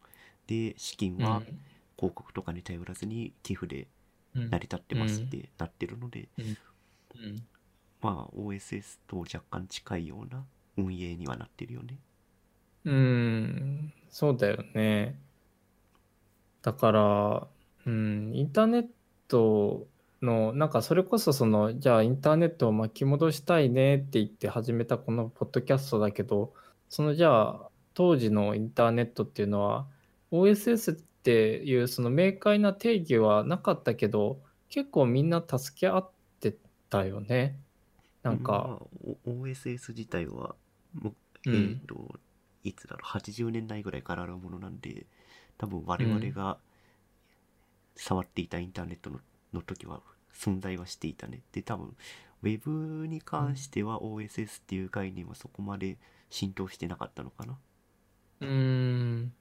で資金は
うん。
広告とかに頼らずに寄付で
うん。
成り立ってますってなってるので、
うん。
まあ OSS と若干近いような運営にはなってるよね
うーん、そうだよね。だから、うん、インターネットの、なんかそれこそその、じゃあインターネットを巻き戻したいねって言って始めたこのポッドキャストだけど、そのじゃあ当時のインターネットっていうのは OSS っていうその明快な定義はなかったけど、結構みんな助け合ってたよね。なんか、
まあ、お OSS 自体はもう
うん
えっ、といつだろう80年代ぐらいからあるものなんで多分我々が触っていたインターネットのの時は存在はしていたね。で多分ウェブに関しては OSS っていう概念はそこまで浸透してなかったのかな。
うーん。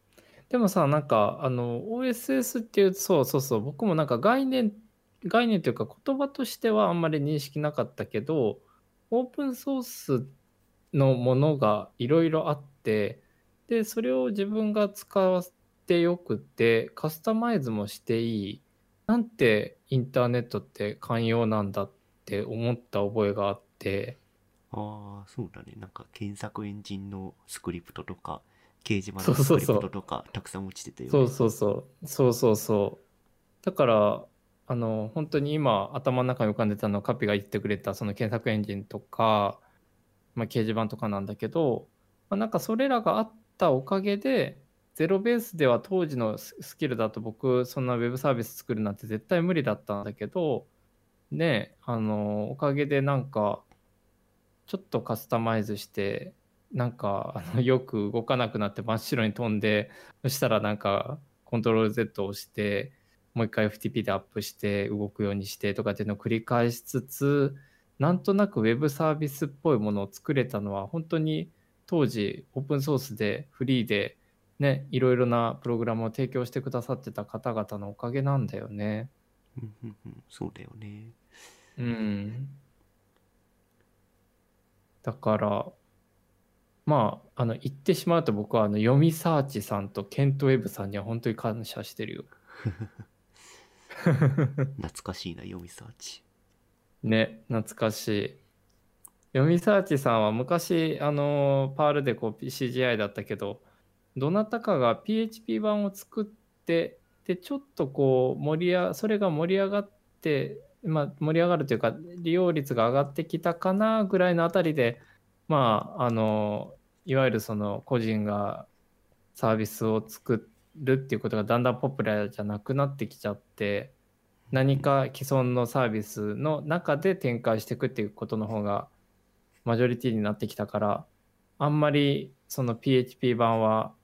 でもさなんかあの OSS っていうそうそうそう僕もなんか概念概念というか言葉としてはあんまり認識なかったけどオープンソースのものがいろいろあってでそれを自分が使てよくて、カスタマイズもしていい。なんてインターネットって寛容なんだって思った覚えがあって、
ああ、そうだね。なんか検索エンジンのスクリプトとか、掲示板のスクリプトとか、たくさん落ちてたよね。
そうそうそう、そうそうそう。だから、あの、本当に今頭の中に浮かんでたのはカピが言ってくれたその検索エンジンとか、まあ、掲示板とかなんだけど、まあ、なんかそれらがあったおかげで、ゼロベースでは当時のスキルだと僕、そんなウェブサービス作るなんて絶対無理だったんだけど、ね、あの、おかげでなんか、ちょっとカスタマイズして、なんかあのよく動かなくなって真っ白に飛んで、そしたらなんかコントロール Z を押して、もう一回 FTP でアップして動くようにしてとかっていうのを繰り返しつつ、なんとなくウェブサービスっぽいものを作れたのは本当に当時オープンソースでフリーでね、いろいろなプログラムを提供してくださってた方々のおかげなんだよね。
そうだよね。
うん。だから、まあ、あの、言ってしまうと僕はあの、読みサーチさんとケントウェブさんには本当に感謝してるよ。(laughs)
懐かしいな、読みサーチ。
ね、懐かしい。読みサーチさんは昔、あの、パールでこう CGI だったけど、どなたかが PHP 版を作って、で、ちょっとこう、盛り上、それが盛り上がって、まあ、盛り上がるというか、利用率が上がってきたかなぐらいのあたりで、まあ、あの、いわゆるその個人がサービスを作るっていうことがだんだんポピュラーじゃなくなってきちゃって、何か既存のサービスの中で展開していくっていうことの方がマジョリティになってきたから、あんまりその PHP 版は、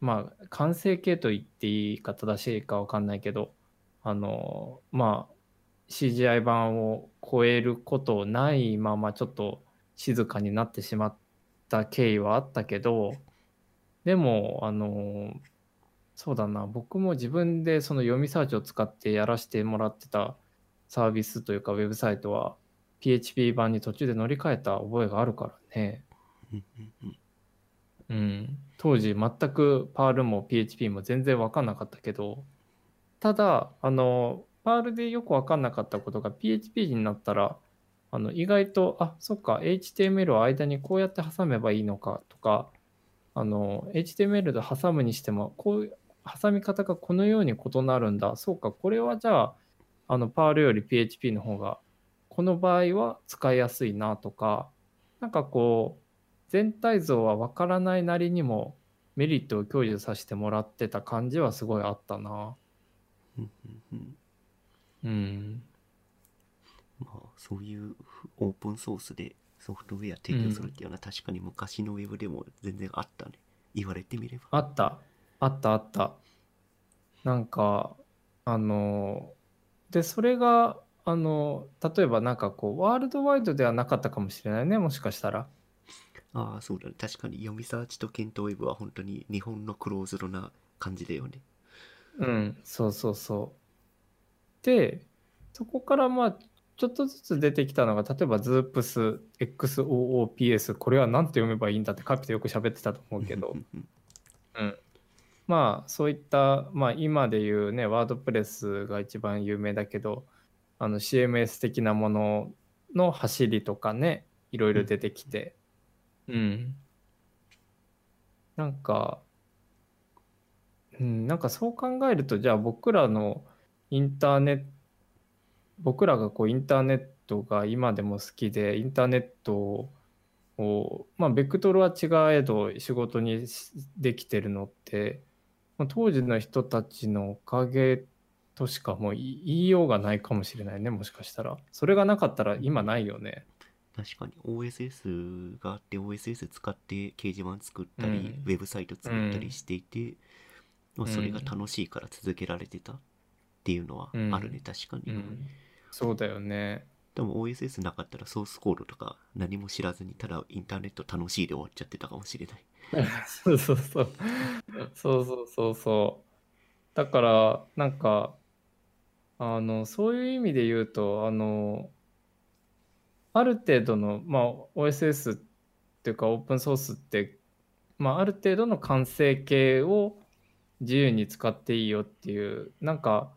まあ、完成形と言っていいか正しいかわかんないけど、あの、まあ、CGI 版を超えることないままちょっと静かになってしまった経緯はあったけど、でも、あの、そうだな、僕も自分でその読みサーチを使ってやらせてもらってたサービスというかウェブサイトは PHP 版に途中で乗り換えた覚えがあるからね。
うん。
当時全くパールも PHP も全然分かんなかったけど、ただ、あの、パールでよく分かんなかったことが PHP になったら、あの意外と、あ、そっか、HTML を間にこうやって挟めばいいのかとか、あの、HTML で挟むにしても、こう、挟み方がこのように異なるんだ。そうか、これはじゃあ、あの、パールより PHP の方が、この場合は使いやすいなとか、なんかこう、全体像は分からないなりにもメリットを享受させてもらってた感じはすごいあったな。
うん。まあ、そういうオープンソースでソフトウェア提供するっていうのは確かに昔のウェブでも全然あったね。言われてみれば。
あった。あったあった。なんか、あの、で、それが、あの、例えばなんかこう、ワールドワイドではなかったかもしれないね、もしかしたら。
ああ、そうだね。確かに読みサーチとケントウェブは本当に日本のクローズドな感じだよね。
うん、そうそうそう。で、そこからまあ、ちょっとずつ出てきたのが、例えば Zoops、XOOPS、これは何て読めばいいんだってカピとよく喋ってたと思うけど (laughs)
うん。
まあ、そういった、まあ、今で言うね、ワードプレスが一番有名だけど、あの CMS 的なものの走りとかね、いろいろ出てきて、うん。なんか、うん、なんかそう考えると、じゃあ僕らのインターネット、僕らがこうインターネットが今でも好きで、インターネットを、まあ、ベクトルは違えど仕事にしできてるのって、まあ当時の人たちのおかげとしかもう言いようがないかもしれないね、もしかしたら。それがなかったら今ないよね。
確かに OSS があって OSS 使って掲示板作ったり、
うん
ウェブサイト作ったりしていて、まあ、それが楽しいから続けられてたっていうのはあるね、確かに、
うん。そうだよね。
でも OSS なかったらソースコードとか何も知らずにただインターネット楽しいで終わっちゃってたかもしれない
そうそうそう。そうそうそうそう。だから、なんか、あの、そういう意味で言うと、あの、ある程度の、まあ、OSS っていうか、オープンソースって、まあ、ある程度の完成形を自由に使っていいよっていう、なんか、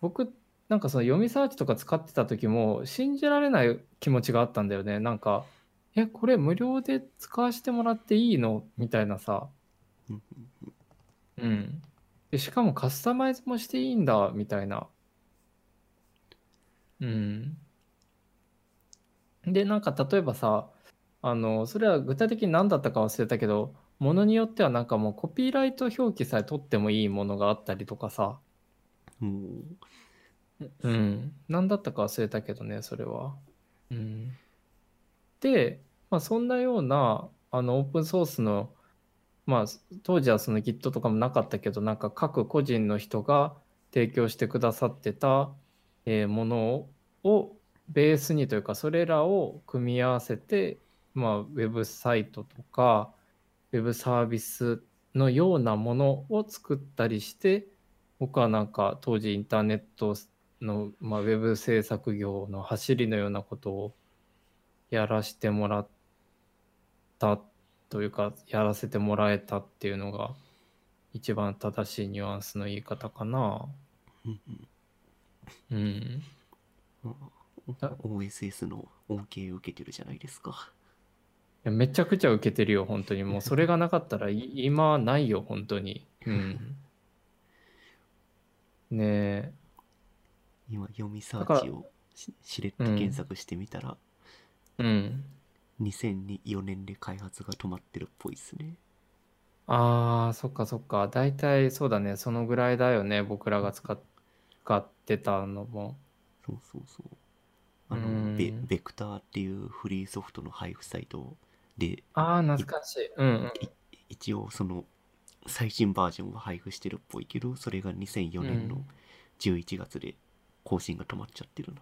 僕って、なんかその読みサーチとか使ってた時も信じられない気持ちがあったんだよね。なんか、え、これ無料で使わせてもらっていいの？みたいなさ。
うん
うん。で、しかもカスタマイズもしていいんだ、みたいな。うん。で、なんか例えばさ、あの、それは具体的に何だったか忘れたけど、ものによってはなんかもうコピーライト表記さえ取ってもいいものがあったりとかさ、
うん
うん、何だったか忘れたけどね、それは。うん。で、まあ、そんなような、あの、オープンソースの、まあ、当時はその Git とかもなかったけど、なんか各個人の人が提供してくださってた、えーものをベースにというか、それらを組み合わせて、まあ、ウェブサイトとか、ウェブサービスのようなものを作ったりして、僕はなんか当時インターネットの、まあ、ウェブ制作業の走りのようなことをやらせてもらったというかやらせてもらえたっていうのが一番正しいニュアンスの言い方かな。
うん OSS の恩恵を受けてるじゃないですか。
いやめちゃくちゃ受けてるよ本当にもうそれがなかったらい (laughs) 今ないよ本当に。うん。ねえ。
今、読みサーチをししれっと検索してみたら、
うん。
2004年で開発が止まってるっぽいですね。
ああ、そっかそっか。大体そうだね。そのぐらいだよね。僕らが使っ使ってたのも。
そうそうそう。あ
うん
の、ベベクターっていうフリーソフトの配布サイトで、
ああ、懐かしい。うんうん。
一応その最新バージョンは配布してるっぽいけど、それが2004年の
うん
11月で更新が止まっちゃってるな。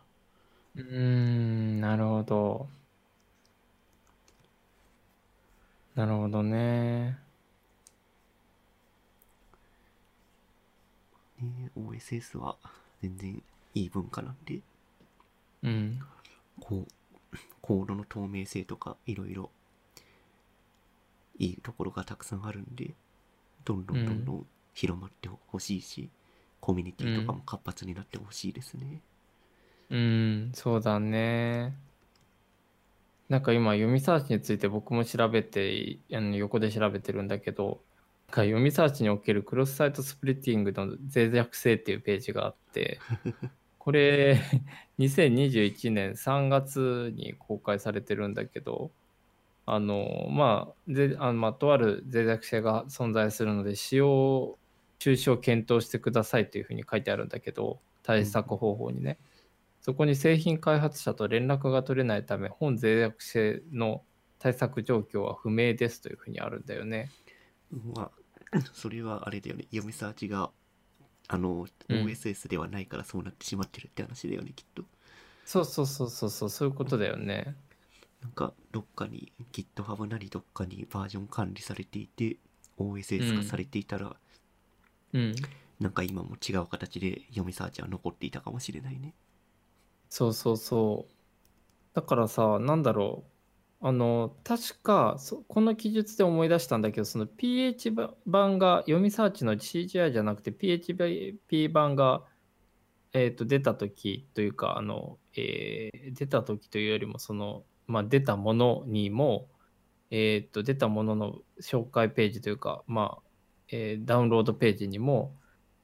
うーん、なるほど。なるほどね。
ね OSS は全然いい文化なんで、
うん。
こう、コードの透明性とかいろいろいいところがたくさんあるんで、どんどんどんどん広まってほしいし、コミュニティとかも活発になってほしいですね。
うん、そうだね。なんか今、読みサーチについて僕も調べて、あの横で調べてるんだけど、なんか読みサーチにおけるクロスサイトスプリッティングの脆弱性っていうページがあって、(laughs) これ、2021年3月に公開されてるんだけど、あの、まあ、ぜあのまあ、とある脆弱性が存在するので、使用中止を検討してくださいというふうに書いてあるんだけど、対策方法にね。そこに製品開発者と連絡が取れないため、本脆弱性の対策状況は不明ですというふうにあるんだよね。
まあ、(coughs) それはあれだよね。読みサーチが、あの、
うん
OSS ではないからそうなってしまってるって話だよね、きっと。
そうそうそうそうそう、そういうことだよね。
なんか、どっかに GitHub なりどっかにバージョン管理されていて、OSS 化されていたら、
うん。
なんか今も違う形で読みサーチは残っていたかもしれないね。
そうそうそう。だからさ、なんだろう。あの、確か、そこの記述で思い出したんだけど、その PH 版が、読みサーチの CGI じゃなくて PHP 版が、えっと、出た時というか、あの、えー出た時というよりも、その、まあ、出たものにも、えっと、出たものの紹介ページというか、まあ、えーダウンロードページにも、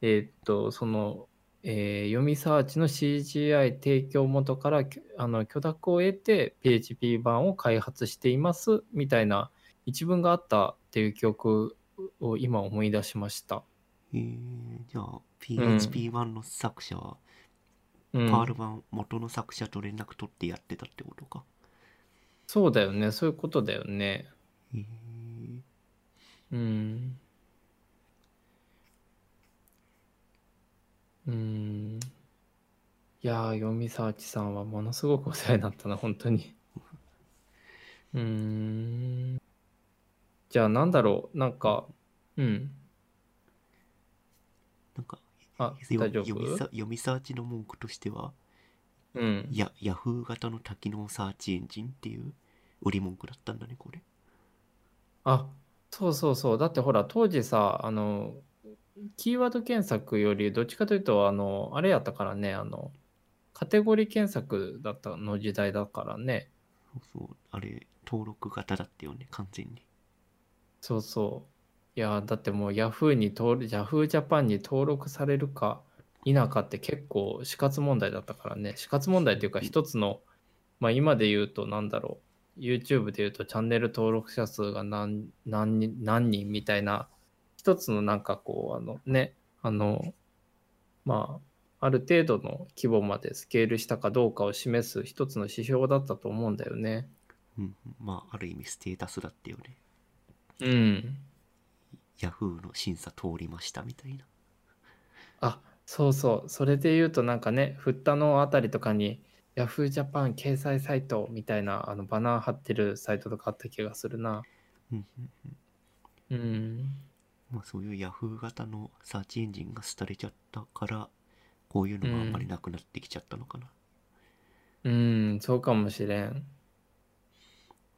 えっと、その、えー読みサーチの CGI 提供元からあの許諾を得て PHP 版を開発していますみたいな一文があったっていう記憶を今思い出しました。
えー、じゃあ、PHP 版の作者は、
うん、
パール版元の作者と連絡取ってやってたってことか。
そうだよね、そういうことだよね。
えー、
うん。うん。いやー、読みサーチさんはものすごくお世話になったな、本当に。うーん。じゃあ、なんだろう、なんか、うん。
なんか、
あ、
よ
大丈夫？
さ読みサーチの文句としては、
うん。
や、ヤフー型の多機能サーチエンジンっていう売り文句だったんだね、これ。
あ、そうそうそう。だってほら、当時さ、あの、キーワード検索よりどっちかというと、あの、あれやったからね、あの、カテゴリー検索だったの時代だからね。
そうそうあれ登録型だったよね完全に
そうそう。いや、だってもう Yahoo に登録、Yahoo Japan に登録されるか否かって結構死活問題だったからね。死活問題っていうか一つの、まあ今で言うとなんだろう。YouTube で言うとチャンネル登録者数が何何人何人みたいな一つのなんかこうあのねあのまあある程度の規模までスケールしたかどうかを示す一つの指標だったと思うんだよね。
うんまあある意味ステータスだったよね
うん。
ヤフーの審査通りましたみたいな
あそうそうそれで言うとなんかね振ったのあたりとかに Yahoo Japan 掲載サイトみたいなあのバナー貼ってるサイトとかあった気がするな。
うん。まあそういうヤフー型のサーチエンジンが廃れちゃったからこういうのがあんまりなくなってきちゃったのかな、
うん、そうかもしれん。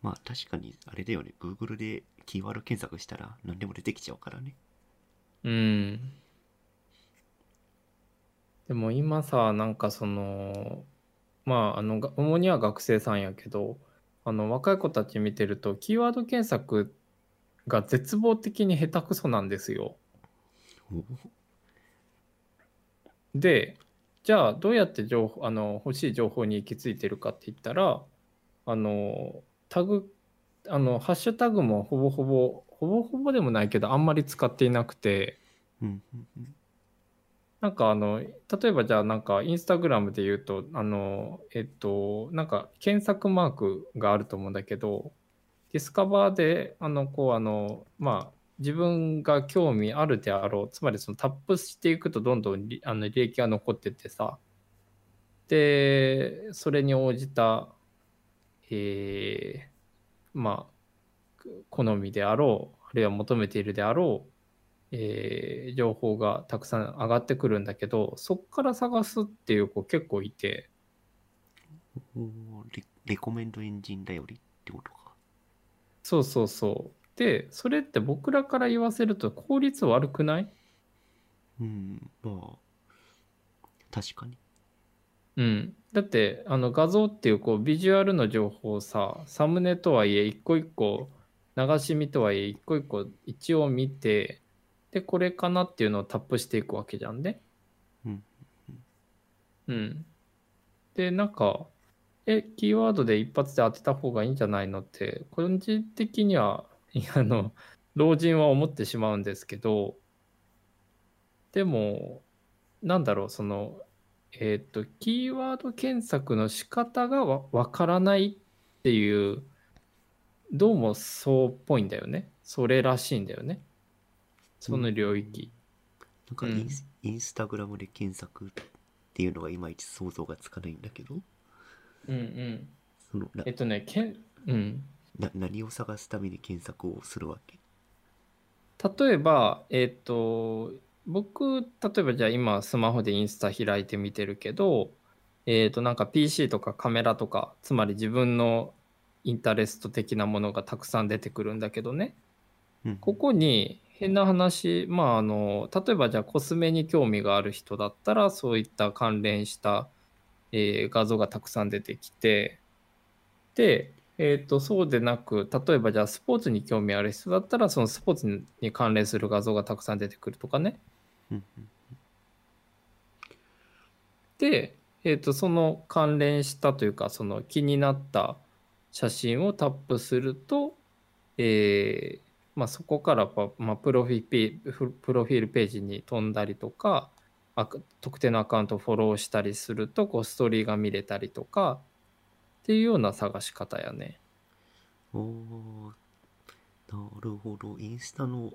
まあ確かにあれだよね Google でキーワード検索したら何でも出てきちゃうからね
うん。でも今さ、なんかその、まあ、あの、が主には学生さんやけど、あの、若い子たち見てると、キーワード検索が絶望的に下手くそなんですよ。で、じゃあどうやって情報、あの、欲しい情報に行き着いてるかって言ったら、あの、タグ、あの、ハッシュタグもほぼほぼ、ほぼほぼでもないけど、あんまり使っていなくて、なんかあの、例えばじゃあなんかインスタグラムで言うと、あの、えっと、なんか検索マークがあると思うんだけど、ディスカバーで、あの、こう、あの、まあ、自分が興味あるであろう、つまりそのタップしていくとどんどんあの履歴が残っててさ、で、それに応じた、えーまあ、好みであろう、あるいは求めているであろう、えー情報がたくさん上がってくるんだけど、そこから探すっていう子結構いて、
おーレコメンドエンジン頼りってこと？か
そうそうそう。で、それって僕らから言わせると効率悪くない？
うんまあ確かに
うん。だって、あの画像っていうこうビジュアルの情報をさ、サムネとはいえ一個一個流し見とはいえ一個一個一応見て、で、これかなっていうのをタップしていくわけじゃんね。
うん
うん。で、なんか、え、キーワードで一発で当てた方がいいんじゃないのって、個人的には、あの、老人は思ってしまうんですけど、でも、なんだろう、その、えっと、キーワード検索の仕方がわわからないっていう、どうもそうっぽいんだよね。それらしいんだよね。その領域。
なんかインス,、インスタグラムで検索っていうのがいまいち想像がつかないんだけど
うんうん。
そのな
えっとね、けん、うん。
な何を探すために検索をするわけ？
例えば、えっと、僕、例えばじゃあ今スマホでインスタ開いてみてるけど、えっと、なんか PC とかカメラとか、つまり自分のインタレスト的なものがたくさん出てくるんだけどね、
うん
ここに変な話、まああの、例えばじゃあコスメに興味がある人だったら、そういった関連した、えー画像がたくさん出てきて、で、えっと、そうでなく、例えばじゃあスポーツに興味ある人だったら、そのスポーツに関連する画像がたくさん出てくるとかね。で、えっと、その関連したというか、その気になった写真をタップすると、えーまあ、そこからパ、まあ、プロフィペププロフィールページに飛んだりとか、あ特定のアカウントをフォローしたりすると、こうストーリーが見れたりとか、っていうような探し方やね。
おーなるほどインスタの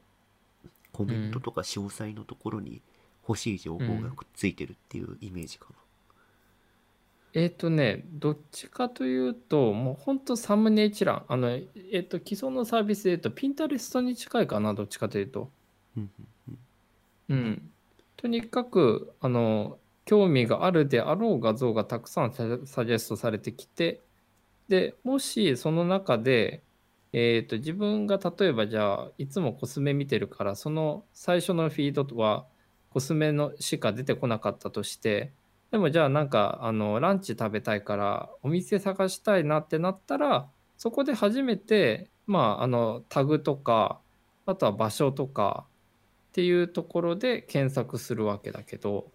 コメントとか詳細のところに欲しい情報がくっついてるっていうイメージかな、
えっ、とね、どっちかというと、もうほんとサムネ一覧。あの、えっ、と、既存のサービスで言うと、ピンタレストに近いかな、どっちかというと。
うんうんうん
うん。とにかく、あの、興味があるであろう画像がたくさんサジェストされてきて、で、もしその中で、えっ、と、自分が例えばじゃあ、いつもコスメ見てるから、その最初のフィードはコスメのしか出てこなかったとして、でもじゃあなんか、あの、ランチ食べたいから、お店探したいなってなったら、そこで初めて、まあ、あの、タグとか、あとは場所とかっていうところで検索するわけだけど、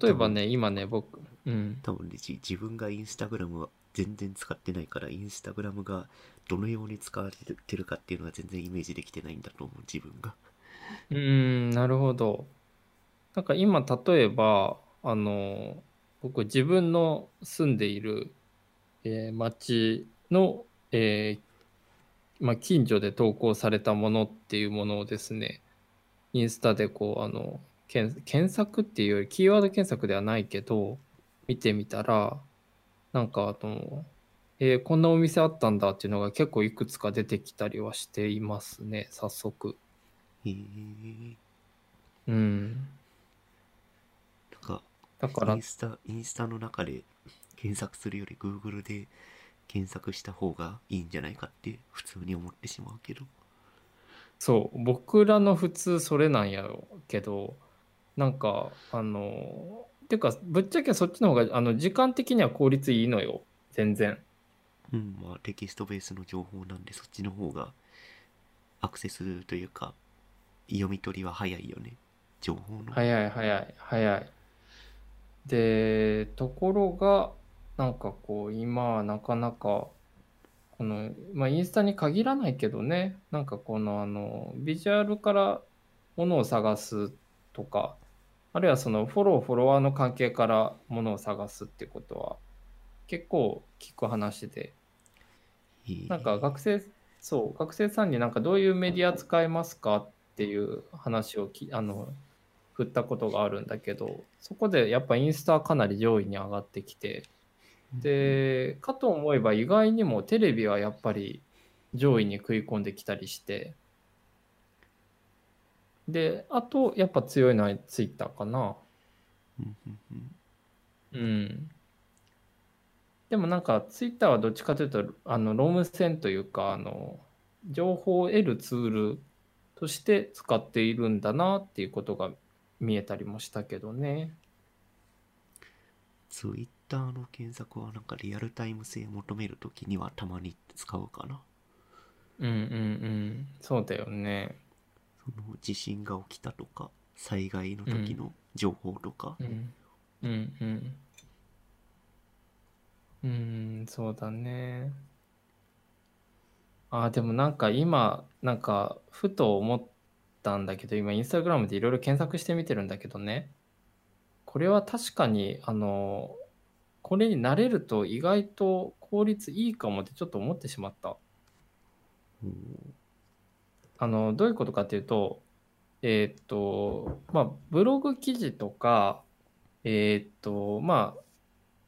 例えばね、今ね、僕、うん。
多分ね、じ自分がインスタグラムは全然使ってないから、インスタグラムがどのように使われてるかっていうのは全然イメージできてないんだと思う、自分が。
うーん、なるほど。なんか今、例えば、あの、僕、自分の住んでいる、えー町の、えーまあ、近所で投稿されたものっていうものをですね、インスタでこう、あの、検検索っていうより、キーワード検索ではないけど、見てみたら、なんか、あの、えーこんなお店あったんだっていうのが結構いくつか出てきたりはしていますね、早速。
へえ。
うん。
なんか、
だから
イン、スタ、インスタの中で検索するより Google で検索した方がいいんじゃないかって普通に思ってしまうけど。
そう、僕らの普通それなんやろうけど、なんか、あの、てか、ぶっちゃけそっちの方が、あの、時間的には効率いいのよ。全然。
うん、まあテキストベースの情報なんでそっちの方がアクセスというか読み取りは早いよね。情報の。
早い早い早い。で、ところが、なんかこう、今はなかなか、この、まあ、インスタに限らないけどね、なんかこの、あの、ビジュアルからものを探すとか、あるいはそのフォロー、フォロワーの関係からものを探すってことは、結構聞く話で、なんか学生、そう、学生さんになんかどういうメディア使いますかっていう話をき、あの、振ったことがあるんだけど、そこでやっぱインスタはかなり上位に上がってきて、で、かと思えば意外にもテレビはやっぱり上位に食い込んできたりして、で、あとやっぱ強いのはツイッターかな。
うん。
でもなんかツイッターはどっちかというと、あの、ロム線というか、あの、情報を得るツールとして使っているんだなっていうことが見えたりもしたけどね。
ツイッターの検索はなんかリアルタイム性求めるときにはたまに使うかな。
うんうんうん。そうだよね。
その地震が起きたとか災害の時の情報とか。
うん。うんうん。うん、そうだね。あ、でもなんか今、なんかふと思ったんだけど、今インスタグラムでいろいろ検索してみてるんだけどね。これは確かに、あの、これに慣れると意外と効率いいかもってちょっと思ってしまった。
うん
あの、どういうことかっていうと、えーっと、まあ、ブログ記事とか、えーっと、ま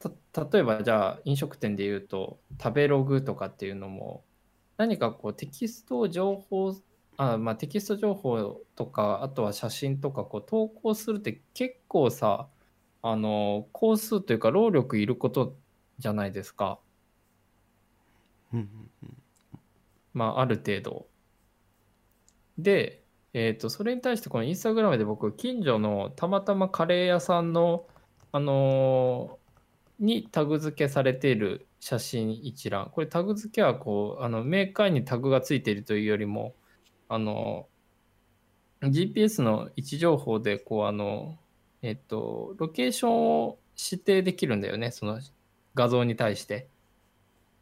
あ、た、例えばじゃあ飲食店で言うと、食べログとかっていうのも、何かこうテキスト情報、あ、まあ、テキスト情報とか、あとは写真とかこう投稿するって結構さ、あの、工数というか労力いることじゃないですか。
うんうんうん
まあ、ある程度。で、えっと、それに対して、このインスタグラムで僕、近所のたまたまカレー屋さんの、あのーにタグ付けされている写真一覧。これタグ付けは、こう、あの、メーカーにタグがついているというよりも、あの、GPS の位置情報で、こう、あの、えっと、ロケーションを指定できるんだよね、その画像に対して。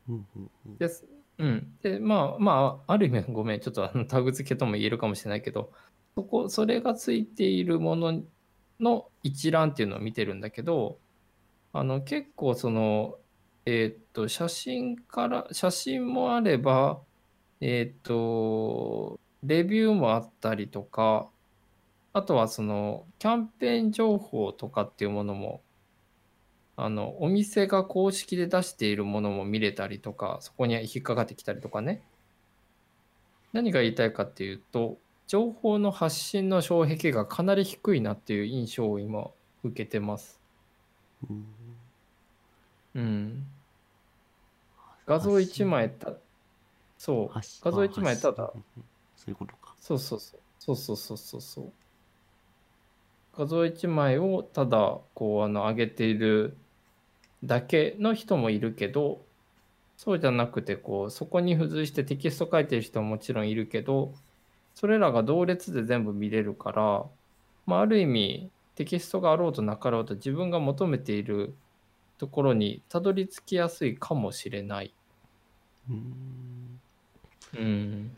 うんうんうん
です。うん。で、まあ、まあ、ある意味、ごめん、ちょっとあのタグ付けとも言えるかもしれないけど、そこ、それがついているものの一覧っていうのを見てるんだけど、あの、結構その、えーっと、写真から、写真もあれば、えーっと、レビューもあったりとか、あとはその、キャンペーン情報とかっていうものもあの、お店が公式で出しているものも見れたりとか、そこに引っかかってきたりとかね。何が言いたいかっていうと、情報の発信の障壁がかなり低いなっていう印象を今受けてます。
うん
うん。画像1枚た、そう画像
あ
1枚ただ
そういうことか。
そうそうそう。そうそうそうそうそう。画像1枚をただこうあの上げているだけの人もいるけど、そうじゃなくてこうそこに付随してテキスト書いてる人ももちろんいるけど、それらが同列で全部見れるから、まあ、ある意味テキストがあろうとなかろうと自分が求めているところにたどり着きやすいかもしれない。
うーん。
うん。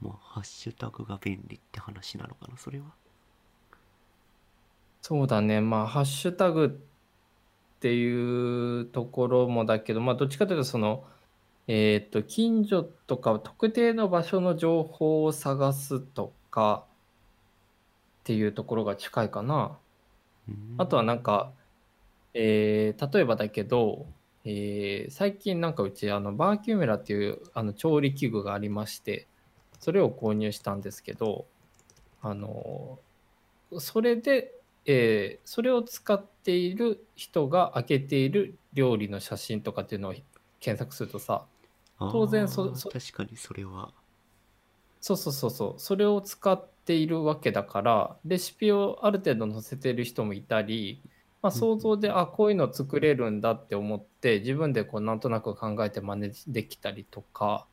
まあ、ハッシュタグが便利って話なのかな、それは。
そうだね。まあ、ハッシュタグっていうところもだけど、まあ、どっちかというと、その、えっと、近所とか特定の場所の情報を探すとかっていうところが近いかな。
うーん
あとはなんか、えー例えばだけど、えー最近なんかうちあのバーキューメラっていうあの調理器具がありまして、それを購入したんですけど、あのそれで、えーそれを使っている人が開けている料理の写真とかっていうのを検索するとさ、当然そそ
確かにそれは。
そうそうそうそう、それを使っているわけだから、レシピをある程度載せてる人もいたり、まあ、
うん
想像で、あ、こういうの作れるんだって思って、自分でこうなんとなく考えて真似できたりとか、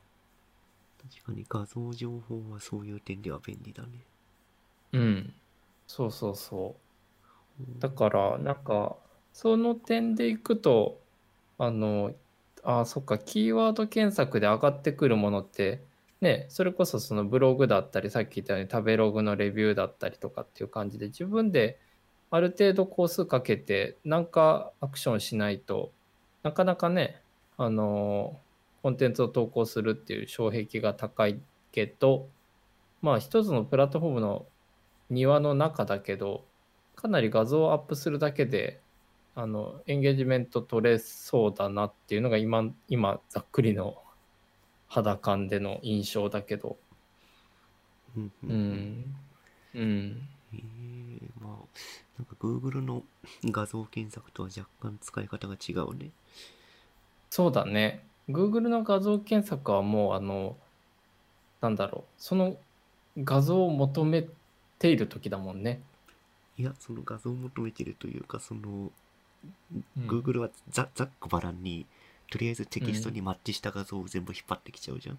確かに画像情報はそういう点では便利だね。
うん、そうそうそう。だから、なんか、その点でいくと、あの、あ、そっか、キーワード検索で上がってくるものって、ね、それこそそのブログだったり、さっき言ったように食べログのレビューだったりとかっていう感じで、自分である程度工数かけて、なんかアクションしないとなかなかね、あの、コンテンツを投稿するっていう障壁が高いけど、まあ一つのプラットフォームの庭の中だけど、かなり画像をアップするだけで、あの、エンゲージメント取れそうだなっていうのが今、今、ざっくりの肌感での印象だけど。
うんう
うんん。うん。
えー、まあ、なんか Google の画像検索とは若干使い方が違うね。
そうだね。Google の画像検索はもう、あの、なんだろう、その画像を求めている時だもんね。
いや、その画像を求めてるというか、その、
うん
Google はざざっくばらんに、とりあえずテキストにマッチした画像を全部引っ張ってきちゃうじゃん。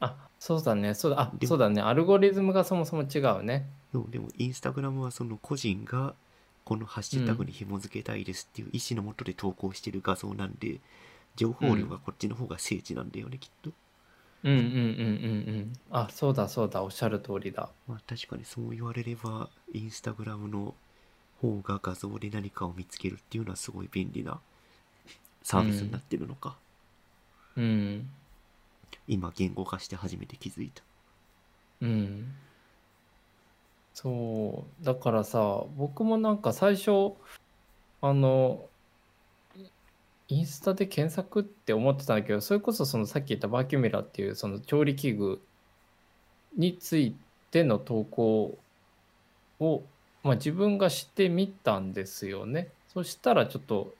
あ、そうだね。そうだ、あ、そうだね。アルゴリズムがそもそも違うね。
でも、インスタグラムはその個人が、このハッシュタグに紐付けたいですっていう意思のもとで投稿してる画像なんで、情報量がこっちの方が精緻なんだよね、きっと。
うんうんうんうんうん。あ、そうだそうだ。おっしゃる通りだ。
まあ確かにそう言われれば、インスタグラムの方が画像で何かを見つけるっていうのはすごい便利なサービスになってるのか。
うん。
今言語化して初めて気づいた。
うん。そう。だからさ、僕もなんか最初、あの、インスタで検索って思ってたんだけど、それこそそのさっき言ったバーキュミラっていうその調理器具についての投稿を、まあ、自分がしてみたんですよね。そしたらちょっと、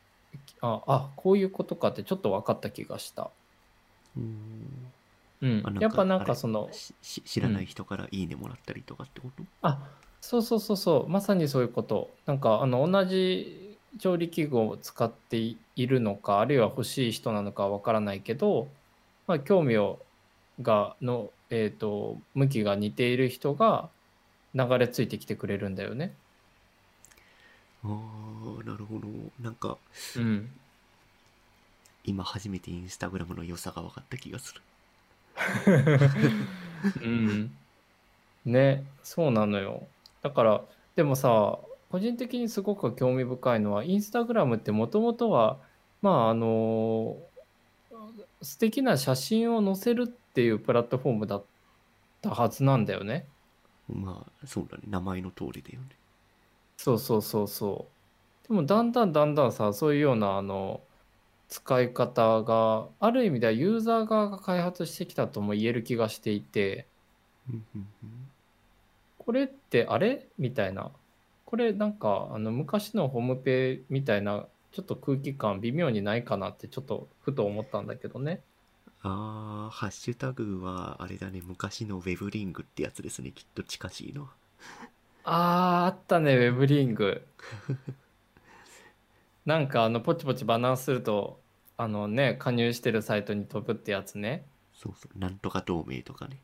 あ、あ、こういうことかってちょっと分かった気がした。
うーん。
うん
あ。
やっぱなんかその、
知らない人からいいねもらったりとかってこと、
あ、そうそうそうそう、まさにそういうこと。なんか、あの、同じ調理器具を使っていいるのか、あるいは欲しい人なのかはわからないけど、まあ、興味をが、の、えっと、向きが似ている人が流れ着いてきてくれるんだよね。
ああ、なるほど。なんか、
うん。
今初めてインスタグラムの良さが分かった気がする。(laughs)
うん。ね、そうなのよ。だから、でもさ、個人的にすごく興味深いのは、インスタグラムってもともとは、まあ、あの、素敵な写真を載せるっていうプラットフォームだったはずなんだよね。
まあ、そうだね。名前の通りだよね。
そうそうそうそう。でもだんだんだんだんさ、そういうようなあの使い方がある意味ではユーザー側が開発してきたとも言える気がしていて、これってあれ？みたいな。これなんかあの昔のホームペみたいなちょっと空気感微妙にないかなってちょっとふと思ったんだけどね。
あー、ハッシュタグは、あれだね、昔のウェブリングってやつですね、きっと近しいの。
あー、あったね、ウェブリング。(laughs) なんかあの、ポチポチバナーすると、あのね、加入してるサイトに飛ぶってやつね。
そうそう、なんとか同盟とかね。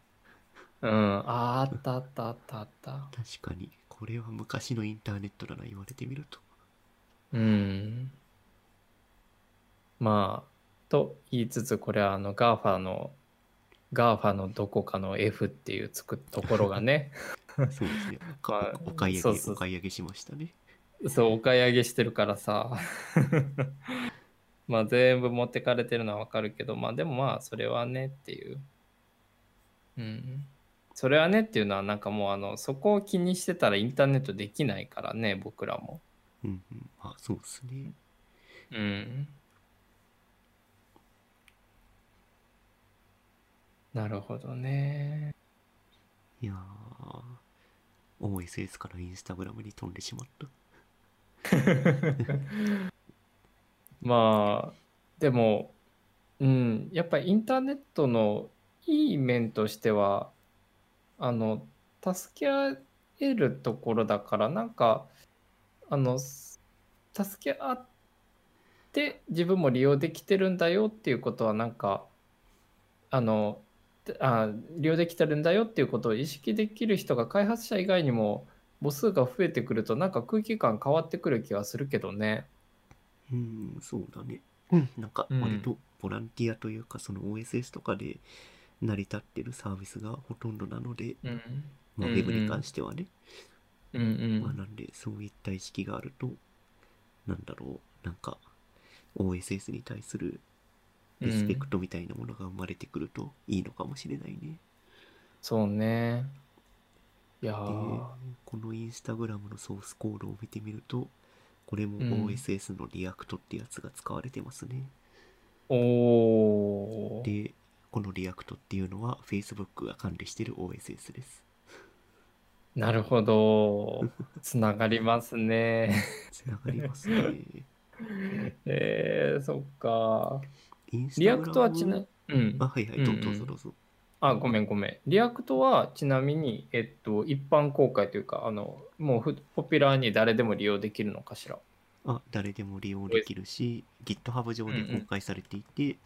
うん、あー、あったあったあったあった。
確かに、これは昔のインターネットだな、言われてみると。
うん。まあ、と言いつつ、これはあの GAFA の、GAFA のどこかの F っていうつくところがね、(laughs)
そうですね。(laughs)
まあ
お買い上げ、
そうそう
お買い上げしましたね。
そう、お買い上げしてるからさ。(laughs) まあ全部持ってかれてるのはわかるけど、まあでもまあそれはねっていう。うん。それはねっていうのはなんかもうあの、そこを気にしてたらインターネットできないからね、僕らも。
うんうん。まあ、そうですね。
うん。なるほどね。
いやー、OSS からインスタグラムに飛んでしまった。(laughs)
まあ、でも、うん、やっぱりインターネットのいい面としては、あの、助け合えるところだから、なんか、あの、す助け合って自分も利用できてるんだよっていうことは、なんか、あの、であ、利用できてるんだよっていうことを意識できる人が開発者以外にも母数が増えてくると、なんか空気感変わってくる気はするけどね。
うん、そうだね。うん、なんか
うん
割とボランティアというか、その OSS とかで成り立ってるサービスがほとんどなので、
うん。
まあ、ウ
うんうん
ェブに関してはね。
うん
まあ、なんで、そういった意識があると、なんだろう、なんか、OSS に対する
うん。
リスペクトみたいなものが生まれてくるといいのかもしれないね。
そうね。いや
このインスタグラムのソースコードを見てみると、これも
うん
OSS の React ってやつが使われてますね。
おー。
で、この React っていうのは Facebook が管理している OSS です。
なるほど。つながりますね。
つながりますね。(laughs)
えー、そっか。 React はちな、うん
あ、。はいはい、どう
うんうん
どうぞどうぞ。
あ、ごめんごめん。 React はちなみに、えっと、一般公開というか、あの、もうふポピュラーに誰でも利用できるのかしら？
あ、誰でも利用できるし、GitHub 上で公開されていて、
うんうん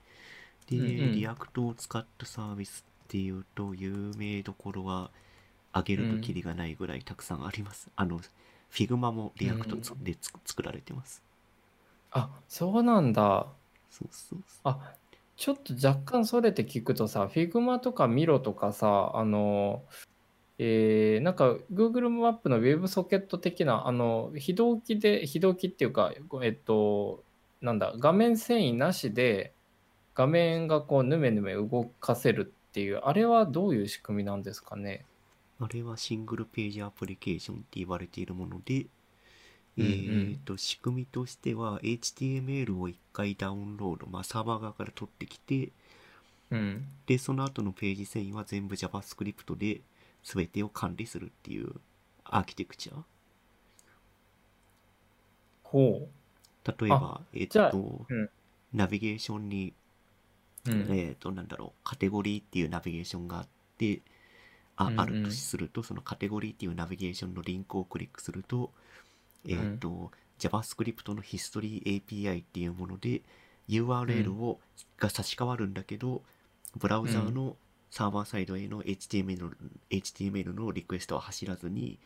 で、リアクトを使ったサービスっていうと、有名どころは、挙げるときりがないぐらいたくさんあります。あの、Figma も React つでつ作られてます。
あ、そうなんだ。
そうそうそう。
あ、ちょっと若干それて聞くとさ、Figma とか Miro とかさ、あの、えーなんか Google マップの WebSocket 的な、あの、非同期で、非同期っていうか、えっと、なんだ、画面遷移なしで、画面がこう、ぬめぬめ動かせるっていう、あれはどういう仕組みなんですかね？
あれはシングルページアプリケーションって言われているもので、
うんうん
えーと、仕組みとしては HTML を一回ダウンロード、まあサーバー側から取ってきて、
うん。
で、その後のページ遷移は全部 JavaScript で全てを管理するっていうアーキテクチャ。
ほ
例えば、えっと、
うん
ナビゲーションに、
う。うん。
えっと、なんだろう、カテゴリーっていうナビゲーションがあって、あ
うんうん
あるとすると、そのカテゴリーっていうナビゲーションのリンクをクリックすると、えっと、JavaScript の History API っていうもので、URL を、が差し替わるんだけど、ブラウザーのサーバーサイドへの HTML の HTML のリクエストは走らずに、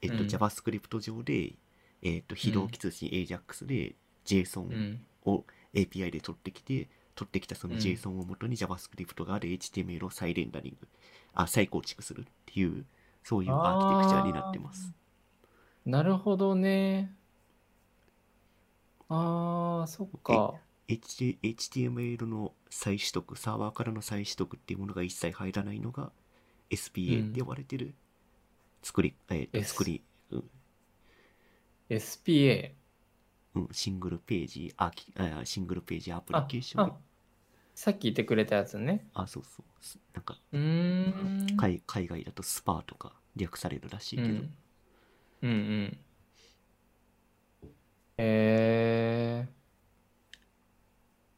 えっと、
うん
JavaScript 上で、えっと、非同期通信 AJAX で JSON
うん。
を API で取ってきて、取ってきたその
うん
JSON をもとに JavaScript がある HTML を再レンダリング、あ、再構築するっていう、そういうアーキテクチャになってます。
なるほどね。ああ、そっか。
H- HTML の再取得、サーバーからの再取得っていうものが一切入らないのが SPA って呼ばれてる作り、えーと
S
作り、うん、
SPA。
うん、シングルページアーキあ、シングルページアプリ
あ
ケーション
あ。さっき言ってくれたやつね。
あ、そうそう。すなんか、
うーん。
海海外だとスパーとか略されるらしいけど、
うん。うんうん。え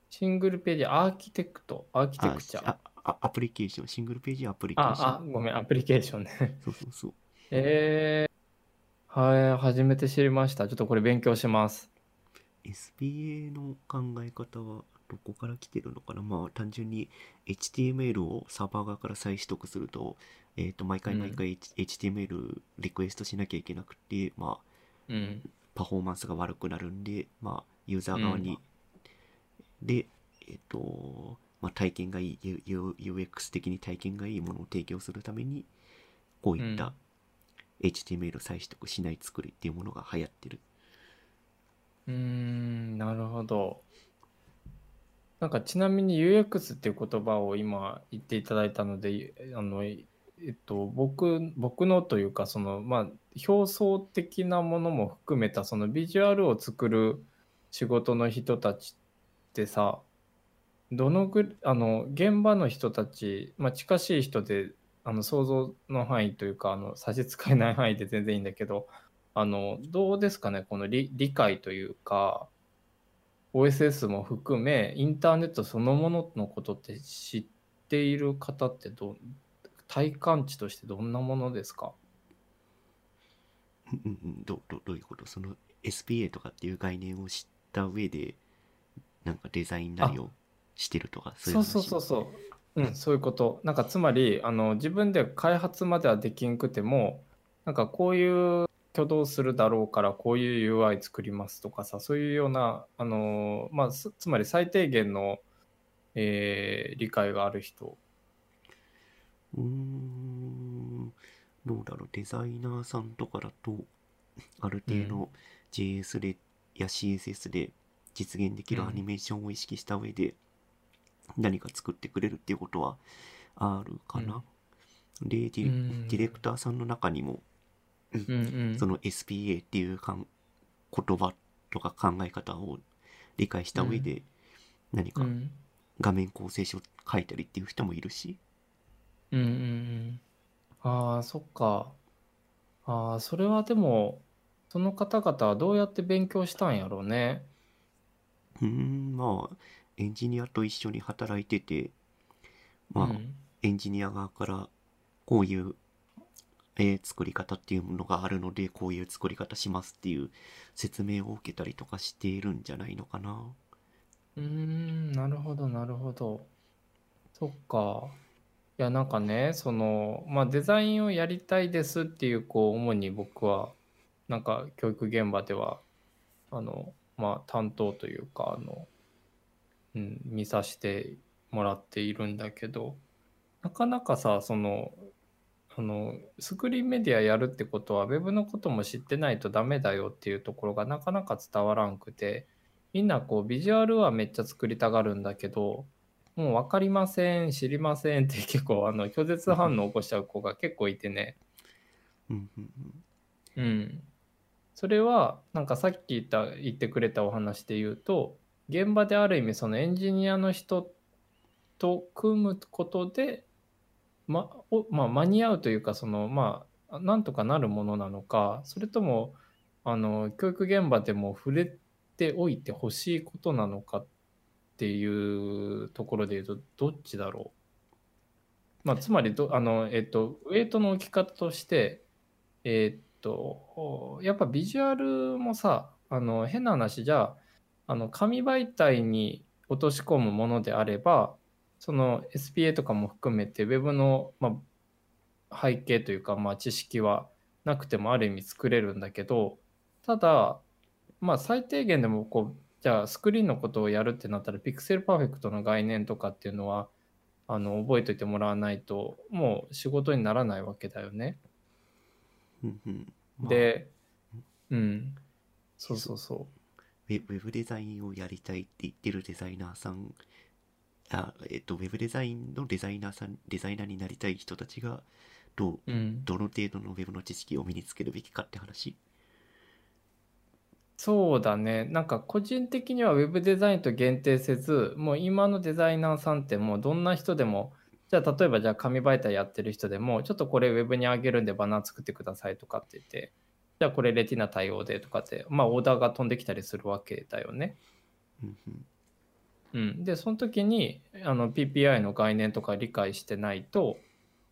シングルページ、アーキテクト、アーキテクチャ。
ああアプリケーション、シングルページアプリケーション。
あ、あ、ごめん、アプリケーションね。
そうそうそう。
えー、はい、初めて知りました。ちょっとこれ勉強します。
SPA の考え方はどこから来てるのかな？まあ単純に HTML をサーバー側から再取得すると、えっ、と、毎回毎回 H- HTML リクエストしなきゃいけなくて、まあ、
うん。
パフォーマンスが悪くなるんで、まあ、ユーザー側に、で、えっ、と、まあ、体験がいい、UX 的に体験がいいものを提供するために、こういった HTML 再取得しない作りっていうものが流行ってる。
うーん、なるほど。なんかちなみに UX っていう言葉を今言っていただいたので、あの、えっと、僕、僕のというか、その、まあ、表層的なものも含めた、そのビジュアルを作る仕事の人たちってさ、どのぐあの、現場の人たち、まあ、近しい人で、あの、想像の範囲というか、あの、差し支えない範囲で全然いいんだけど、あの、どうですかね、この理理解というか、OSS も含め、インターネットそのもののことって知っている方ってど、体感値としてどんなものですか？
うんうんうん。どどどういうこと？その SPA とかっていう概念を知った上でなんかデザインなりをしてるとかそういう
そう
話
そうそうそう。うん、そういうこと。なんかつまり、あの、自分で開発まではできんくても、なんかこういう挙動するだろうから、こういう UI 作りますとかさ、そういうような、あの、まあ、すつまり最低限の、えー理解がある人。
うーん。どうだろうデザイナーさんとかだとある程度 JS でや CSS で実現できる
うん。
アニメーションを意識した上で何か作ってくれるっていうことはあるかな、
うん。
ディレクターさんの中にも
うんうん。
その SPA っていうかん言葉とか考え方を理解した上で何か
うん
画面構成書書いたりっていう人もいるし、
うんうんうん。ああ、そっか。ああ、それはでも、その方々はどうやって勉強したんやろうね。
うーんまあエンジニアと一緒に働いててまあ、
うん
エンジニア側からこういう、えー作り方っていうものがあるのでこういう作り方しますっていう説明を受けたりとかしているんじゃないのかな。
うーん、なるほど、なるほど。そっか。いや、なんかね、その、まあ、デザインをやりたいですっていう、こう、主に僕は、なんか、教育現場では、あの、まあ、担当というか、あの、うん、見させてもらっているんだけど、なかなかさ、その、あの、スクリーンメディアやるってことは、ウェブのことも知ってないとダメだよっていうところがなかなか伝わらんくて、みんなこうビジュアルはめっちゃ作りたがるんだけど、もう分かりません、知りませんって結構あの拒絶反応を起こしちゃう子が結構いてね。うん。それはなんかさっき言った言ってくれたお話で言うと、現場である意味そのエンジニアの人と組むことで、まおまあ、間に合うというかそのまあなんとかなるものなのかそれともあの教育現場でも触れておいてほしいことなのかっていうところで言うとどっちだろう、まあ、つまりどあの、えっと、ウェイトの置き方としてえっとやっぱビジュアルもさあの変な話じゃあの紙媒体に落とし込むものであればその SPA とかも含めて Web の、まあ、背景というか、まあ、知識はなくてもある意味作れるんだけどただまあ最低限でもこうじゃあスクリーンのことをやるってなったらピクセルパーフェクトの概念とかっていうのはあの覚えておいてもらわないともう仕事にならないわけだよね。
うんうん。まあ。
で、うん、そうそうそ
ウェウェブデザインをやりたいって言ってるデザイナーさんあえっとウェブデザインのデザイナーさんデザイナーになりたい人たちがどう
う。うん、
どの程度のウェブの知識を身につけるべきかって話？
そうだね。なんか個人的には Web デザインと限定せず、もう今のデザイナーさんってもうどんな人でも、じゃあ例えばじゃあ紙媒体やってる人でも、ちょっとこれ Web に上げるんでバナー作ってくださいとかって言って、じゃあこれレティナ対応でとかって、まあオーダーが飛んできたりするわけだよね。
うんうん
うん、でその時にあの PPI の概念とか理解してないと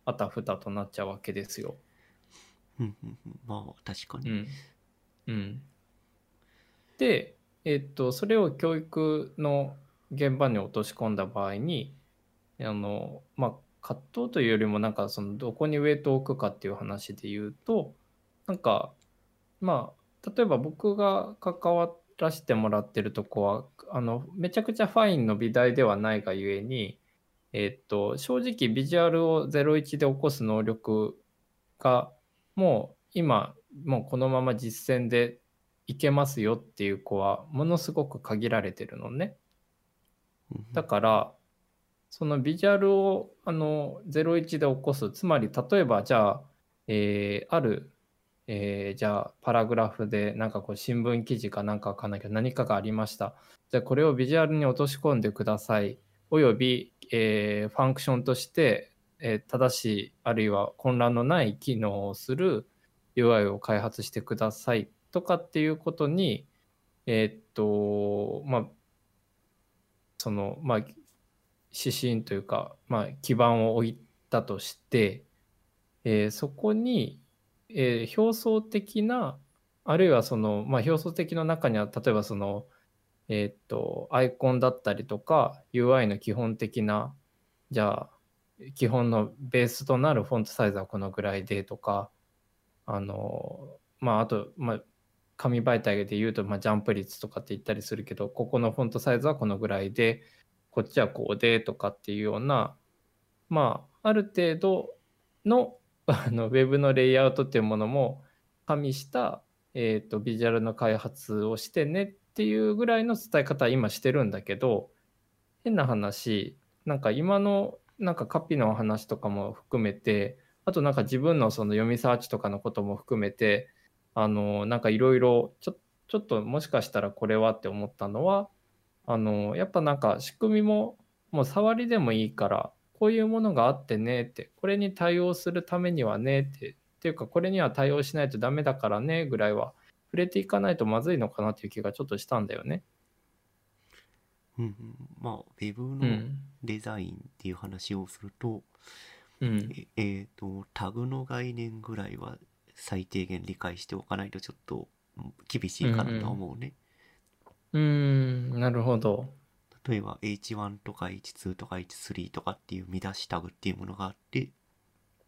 あたふたとなっちゃうわけですよ。
うんうまあ確かに。
うんうん、で、えっと、それを教育の現場に落とし込んだ場合にあの、まあ、葛藤というよりもなんかそのどこにウェイトを置くかっていう話で言うとなんかまあ例えば僕が関わらせてもらってるとこはあのめちゃくちゃファインの美大ではないがゆえに、えっと、正直ビジュアルを01で起こす能力がもう今もうこのまま実践でいけますよっていう子はものすごく限られてるのね。だからそのビジュアルをあの01で起こすつまり例えばじゃあ、えーある、えーじゃあパラグラフでなんかこう新聞記事かなんかわかんないけど何かがありました。じゃあこれをビジュアルに落とし込んでください。および、えーファンクションとして、えー正しいあるいは混乱のない機能をする UI を開発してください。とかっていうことにえーっとまあそのまあ指針というか、まあ、基盤を置いたとして、えーそこに、えー表層的なあるいはその、まあ、表層的の中には例えばその、えーっとアイコンだったりとか UI の基本的なじゃあ基本のベースとなるフォントサイズはこのぐらいでとかあのまああと、まあ、紙媒体で言うと、まあ、ジャンプ率とかって言ったりするけどここのフォントサイズはこのぐらいでこっちはこうでとかっていうようなまあある程度のあのウェブのレイアウトっていうものも加味した、えー、とビジュアルの開発をしてねっていうぐらいの伝え方は今してるんだけど変な話なんか今のなんかカピの話とかも含めてあとなんか自分のその読みサーチとかのことも含めてあのなんかいろいろちょちょっともしかしたらこれはって思ったのはあのやっぱなんか仕組みももう触りでもいいからこういうものがあってねってこれに対応するためにはねってっていうかこれには対応しないとダメだからねぐらいは触れていかないとまずいのかなっていう気がちょっとしたんだよね。
うんうんまあウェブの
うん。
デザインっていう話をすると、
うん。
ええーとタグの概念ぐらいは最低限理解しておかないとちょっとうん厳しいかなとは思うね。
うーん、なるほど。
例えば H1 とか H2 とか H3 とかっていう見出しタグっていうものがあって、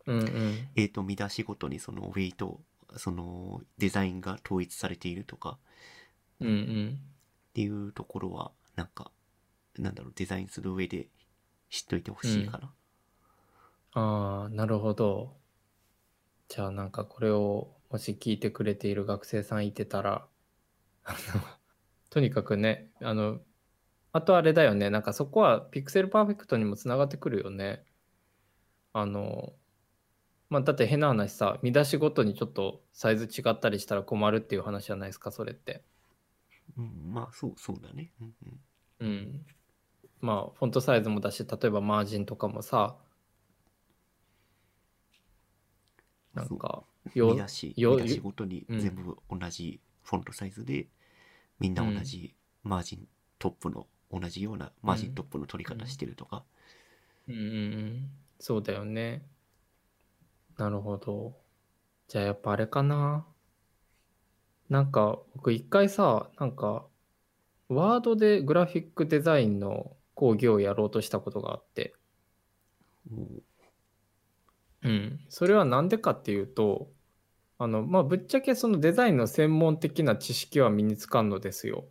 うんうん。
えー、と見出しごとにそのウェイトそのデザインが統一されているとか
うんうん。
っていうところはなんかなんだろうデザインする上で知っといてほしいかな。
ああ、なるほど。じゃあなんかこれをもし聞いてくれている学生さんいてたら、あの、とにかくね、あの、あとあれだよね、なんかそこはピクセルパーフェクトにもつながってくるよね。あの、まあだって変な話さ、見出しごとにちょっとサイズ違ったりしたら困るっていう話じゃないですか、それって。
うん、まあそうそうだね。うんうん
うん。まあ、フォントサイズもだし、例えばマージンとかもさ、なんか、よ
見出し
よ
見出しごとに
うん
全部同じフォントサイズで、みんな同じマージントップの同じようなマージントップの取り方してるとか、
うんうんうん、そうだよね。なるほど。じゃあやっぱあれかな。なんか僕一回さ、なんかワードでグラフィックデザインの講義をやろうとしたことがあって、
もう
うん、それはなんでかっていうと、あの、まあ、ぶっちゃけそのデザインの専門的な知識は身につかんのですよ。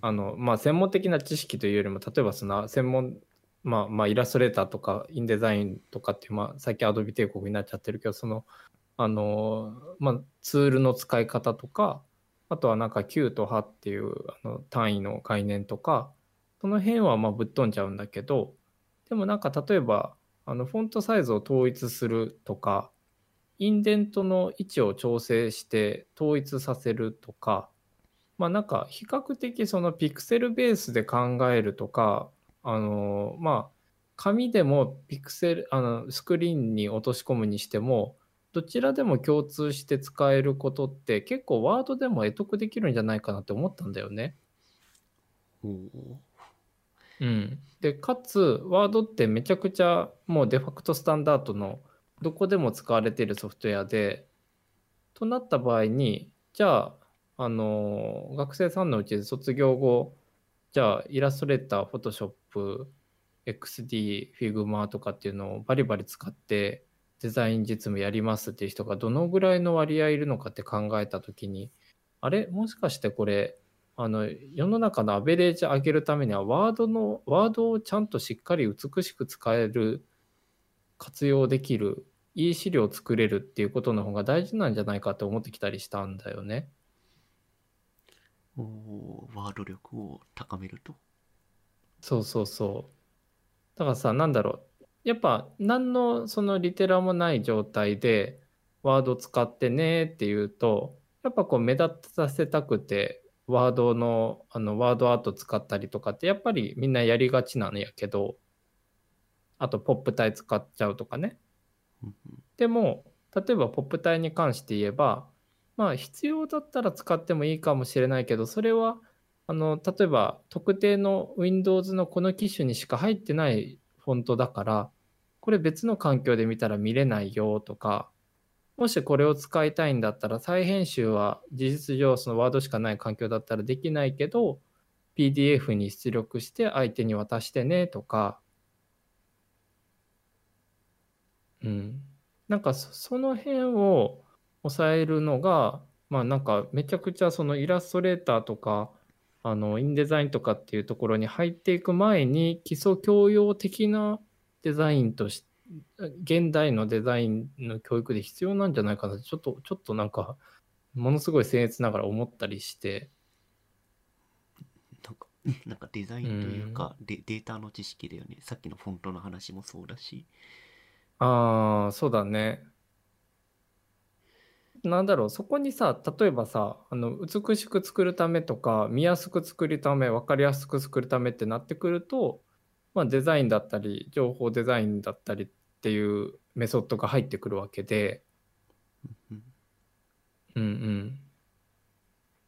あの、まあ、専門的な知識というよりも、例えばその専門、まあ、まあ、イラストレーターとか、インデザインとかっていう、まあ、最近アドビ帝国になっちゃってるけど、その、あの、まあ、ツールの使い方とか、あとはなんか Q と派っていうあの単位の概念とか、その辺はまあぶっ飛んじゃうんだけど、でもなんか例えば、あのフォントサイズを統一するとか、インデントの位置を調整して統一させるとか、まあなんか比較的そのピクセルベースで考えるとか、あのまあ紙でもピクセルあのスクリーンに落とし込むにしてもどちらでも共通して使えることって結構ワードでも得得できるんじゃないかなって思ったんだよね。うん。で、かつ、ワードってめちゃくちゃもうデファクトスタンダードのどこでも使われているソフトウェアで、となった場合に、じゃあ、あの、学生さんのうちで卒業後、じゃあ、イラストレーター、フォトショップ、XD、Figma とかっていうのをバリバリ使ってデザイン実務やりますっていう人がどのぐらいの割合いるのかって考えたときに、あれ？もしかしてこれ、あの世の中のアベレージ上げるためにはワードのワードをちゃんとしっかり美しく使える活用できるいい資料を作れるっていうことの方が大事なんじゃないかって思ってきたりしたんだよね。
ワード力を高めると。
そうそうそう。だからさなんだろうやっぱ何のそのリテラもない状態でワード使ってねっていうとやっぱこう目立たせたくてワードのあのワードアート使ったりとかってやっぱりみんなやりがちなんやけどあとポップ体使っちゃうとかねでも例えばポップ体に関して言えばまあ必要だったら使ってもいいかもしれないけどそれはあの例えば特定の Windows のこの機種にしか入ってないフォントだからこれ別の環境で見たら見れないよとかもしこれを使いたいんだったら再編集は事実上そのワードしかない環境だったらできないけど PDF に出力して相手に渡してねとか。うん。なんかその辺を抑えるのがまあなんかめちゃくちゃそのイラストレーターとかあのインデザインとかっていうところに入っていく前に基礎教養的なデザインとして現代のデザインの教育で必要なんじゃないかなちょっとちょっとなんかものすごい僭越ながら思ったりして
なんか、(laughs) なんかデザインというか、デデータの知識だよね。さっきのフォントの話もそうだし。
ああそうだねなんだろうそこにさ例えばさあの美しく作るためとか見やすく作るため分かりやすく作るためってなってくると、まあ、デザインだったり情報デザインだったりっていうメソッドが入ってくるわけで。
うん。
うんうん。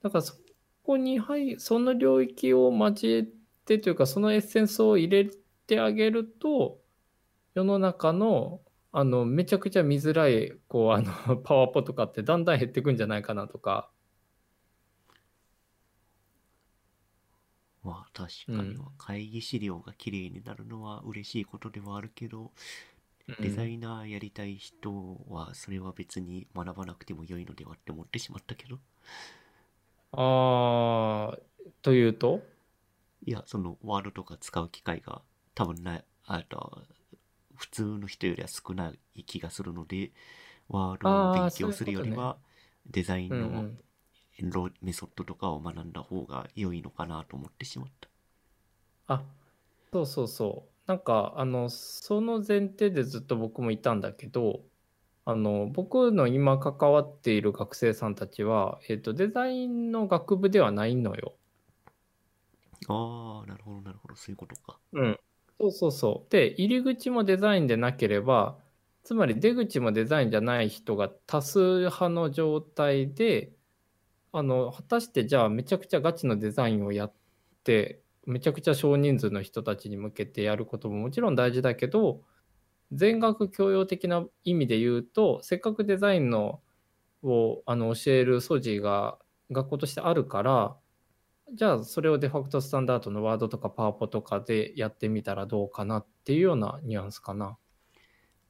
だからそこに入その領域を交えてというかそのエッセンスを入れてあげると世の中のあのめちゃくちゃ見づらいこうあのパワポとかってだんだん減ってくんじゃないかなとか。
まあ確かに。
うん。
会議資料が綺麗になるのは嬉しいことではあるけど、デザイナーやりたい人はそれは別に学ばなくても良いのではって思ってしまったけど。
あーというと？
いやそのワードとか使う機会が多分ないあと普通の人よりは少ない気がするのでワードを勉強するよりはデザインのメソッドとかを学んだ方が良いのかなと思ってしまった。
あそうそうそうなんかあのその前提でずっと僕もいたんだけどあの僕の今関わっている学生さんたちは、えっとデザインの学部ではないのよ。
ああなるほどなるほどそういうことか。
うん、そうそうそう。で入り口もデザインでなければつまり出口もデザインじゃない人が多数派の状態であの果たしてじゃあめちゃくちゃガチのデザインをやってめちゃくちゃ少人数の人たちに向けてやることももちろん大事だけど全学教養的な意味で言うとせっかくデザインのをあの教える素地が学校としてあるからじゃあそれをデファクトスタンダードのワードとかパワポとかでやってみたらどうかなっていうようなニュアンスかな。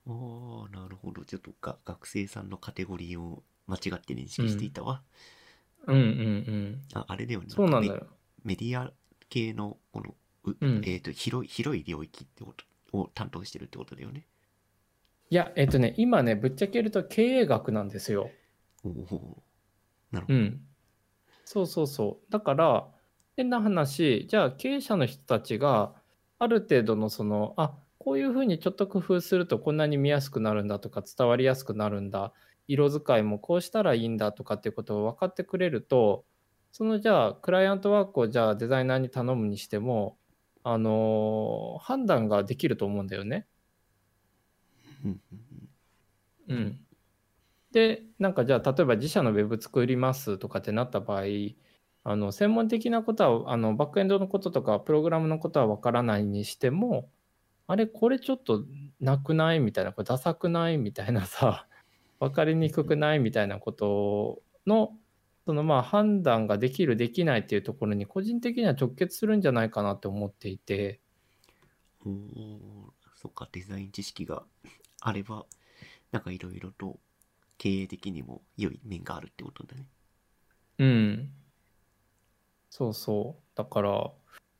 ああなるほどちょっとが学生さんのカテゴリーを間違って認識していたわ。
うんうんうん。
ああれだよね。
そうなんだよ。
メディア系のこのう、
うん
えっ、と広い広い領域ってことを担当してるってことだよね。
いや、えっとね、今ね、ぶっちゃけると経営学なんですよ。
おおなるほど。
うん。そうそうそう。だから、変な話、じゃあ経営者の人たちがある程度のその、あこういうふうにちょっと工夫するとこんなに見やすくなるんだとか伝わりやすくなるんだ色使いもこうしたらいいんだとかっていうことを分かってくれるとそのじゃあクライアントワークをじゃあデザイナーに頼むにしてもあのー判断ができると思うんだよね。
うん
でなんかじゃあ例えば自社のウェブ作りますとかってなった場合あの専門的なことはあのバックエンドのこととかプログラムのことはわからないにしてもあれこれちょっとなくないみたいなこれダサくないみたいなさ (laughs) 分かりにくくないみたいなことのそのまあ判断ができるできないっていうところに個人的には直結するんじゃないかなって思っていて。
おそっかデザイン知識があればなんかいろいろと経営的にも良い面があるってことだね。
うん。そうそう。だから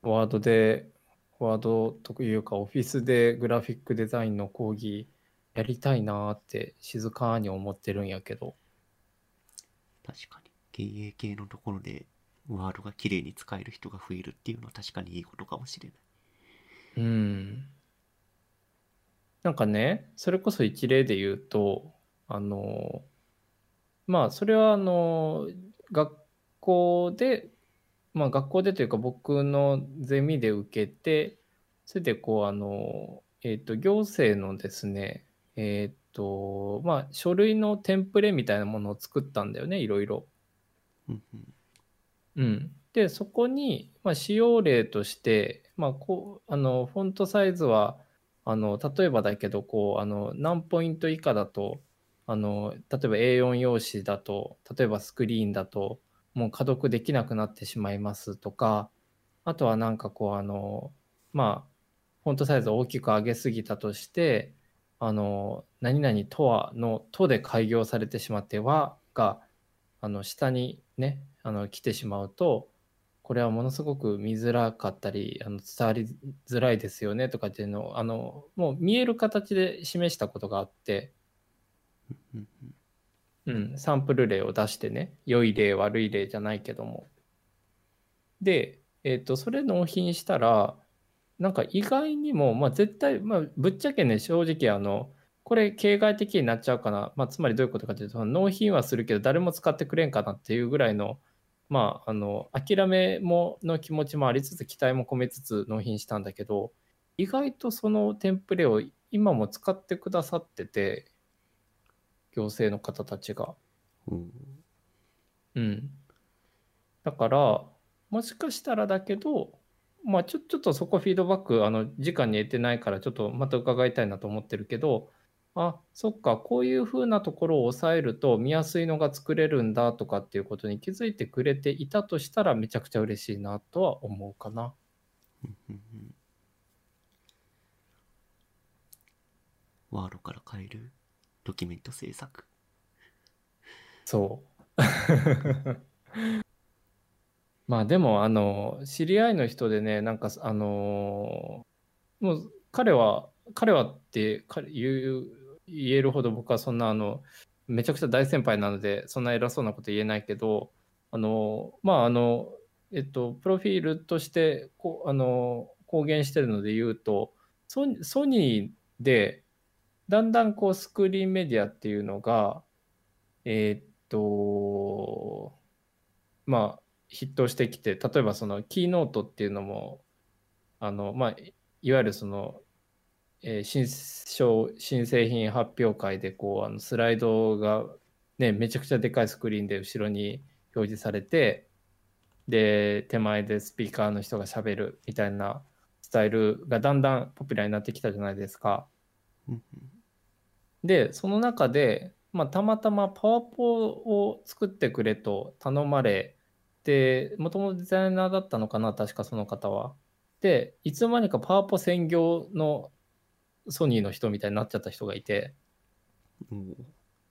ワードでワードというかオフィスでグラフィックデザインの講義やりたいなーって静かに思ってるんやけど。
確かに。経営系のところでワードが綺麗に使える人が増えるっていうのは確かにいいことかもしれない。
うん。なんかね、それこそ一例で言うと、あの、まあ、それはあの、学校で、まあ、学校でというか僕のゼミで受けて、それでこう、あの、えっと、行政のですね、えっと、まあ、書類のテンプレみたいなものを作ったんだよね、いろいろ。
うん、
でそこに、まあ、使用例として、まあ、こうあのフォントサイズはあの例えばだけどこうあの何ポイント以下だとあの例えば A4 用紙だと例えばスクリーンだともう可読できなくなってしまいますとかあとはなんかこうあのまあフォントサイズを大きく上げすぎたとしてあの何々とはの「と」で開業されてしまって「は」があの下にねあの来てしまうとこれはものすごく見づらかったりあの伝わりづらいですよねとかっていうのをあのもう見える形で示したことがあって、
うん、
サンプル例を出してね良い例悪い例じゃないけども。で、えっとそれ納品したらなんか意外にも、まあ、絶対、まあ、ぶっちゃけね正直あのこれ形骸的になっちゃうかな、まあ、つまりどういうことかというと納品はするけど誰も使ってくれんかなっていうぐらいのまああの諦めもの気持ちもありつつ期待も込めつつ納品したんだけど意外とそのテンプレを今も使ってくださってて行政の方たちが。
うん
うん。だから、もしかしたらだけど、まあちょちょっとそこフィードバック、あの、直に得てないから、ちょっとまた伺いたいなと思ってるけど、あ、そっか、こういうふうなところを抑えると見やすいのが作れるんだとかっていうことに気づいてくれていたとしたら、めちゃくちゃ嬉しいなとは思うかな。
ワードから変えるドキュメント制作
そう。(laughs) まあでも、あの、知り合いの人でね、なんか、あの、もう彼は、彼はって言言えるほど僕はそんな、あの、めちゃくちゃ大先輩なので、そんな偉そうなこと言えないけど、あの、まあ、あの、えっと、プロフィールとして、こ、あの、公言してるので言うと、ソソニーで、だんだんこう、スクリーンメディアっていうのが、えーっと、まあ、筆頭してきて、例えばそのキーノートっていうのも、あの、まあ、いわゆるその、えー新商新製品発表会で、こう、あのスライドが、ね、めちゃくちゃでかいスクリーンで後ろに表示されて、で、手前でスピーカーの人が喋るみたいなスタイルがだんだんポピュラーになってきたじゃないですか。
うん
で、その中で、まあ、たまたまパワポを作ってくれと頼まれ、で、もともとデザイナーだったのかな、確かその方は。で、いつの間にかパワポ専業のソニーの人みたいになっちゃった人がいて、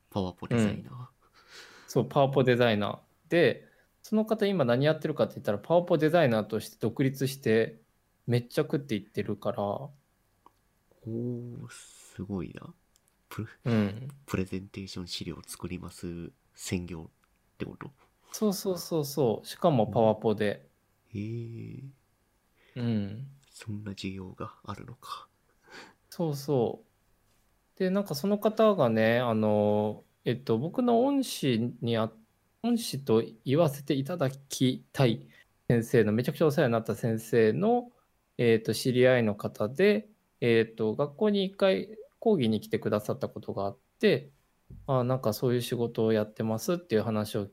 パワポデザイナー、
そう、パワポデザイナー。で、その方今何やってるかって言ったら、パワポデザイナーとして独立して、めっちゃ食っていってるから、
おーすごいなプ
うん。
プレゼンテーション資料作ります専業ってこと？
そうそうそうそう。しかもパワポで。
へえ
うん。
そんな需要があるのか
そうそう。で、なんかその方がね、あの、えっと、僕の恩師にあ、恩師と言わせていただきたい先生の、めちゃくちゃお世話になった先生の、えっと、知り合いの方で、えっと、学校に一回講義に来てくださったことがあって、あ、なんかそういう仕事をやってますっていう話を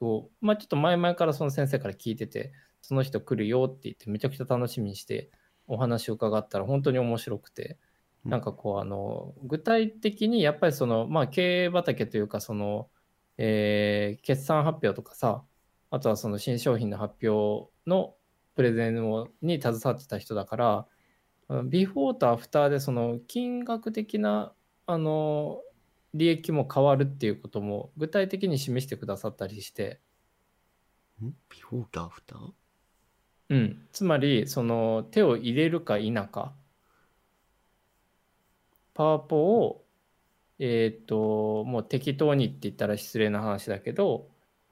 を、まあ、ちょっと前々からその先生から聞いてて、その人来るよって言ってめちゃくちゃ楽しみにしてお話を伺ったら本当に面白くて、なんかこうあの具体的にやっぱりそのまあ経営畑というかその、えー決算発表とかさあとはその新商品の発表のプレゼンをに携わってた人だからビフォーとアフターでその金額的なあの利益も変わるっていうことも具体的に示してくださったりして、
ん？ビフォーとアフター？
うん、つまりその手を入れるか否か。パワポをえっ、ともう適当にって言ったら失礼な話だけど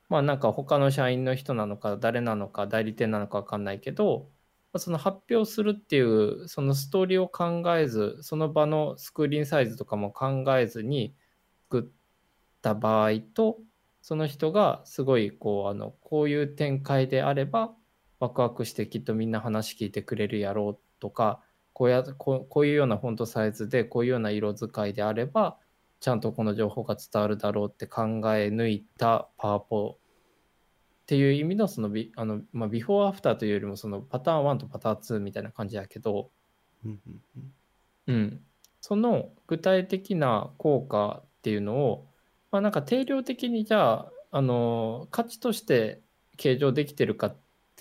まあなんか他の社員の人なのか誰なのか代理店なのか分かんないけどその発表するっていうそのストーリーを考えずその場のスクリーンサイズとかも考えずに作った場合とその人がすごいこうあのこういう展開であればワクワクしてきっとみんな話聞いてくれるやろうとかこうやこうこういうようなフォントサイズでこういうような色使いであればちゃんとこの情報が伝わるだろうって考え抜いたパワポっていう意味のそのビあの、まあ、ビフォーアフターというよりもそのパターン1とパターン2みたいな感じだけど、
うんうんうん。
うん、その具体的な効果っていうのを、まあ、なんか定量的にじゃああの価値として計上できてるか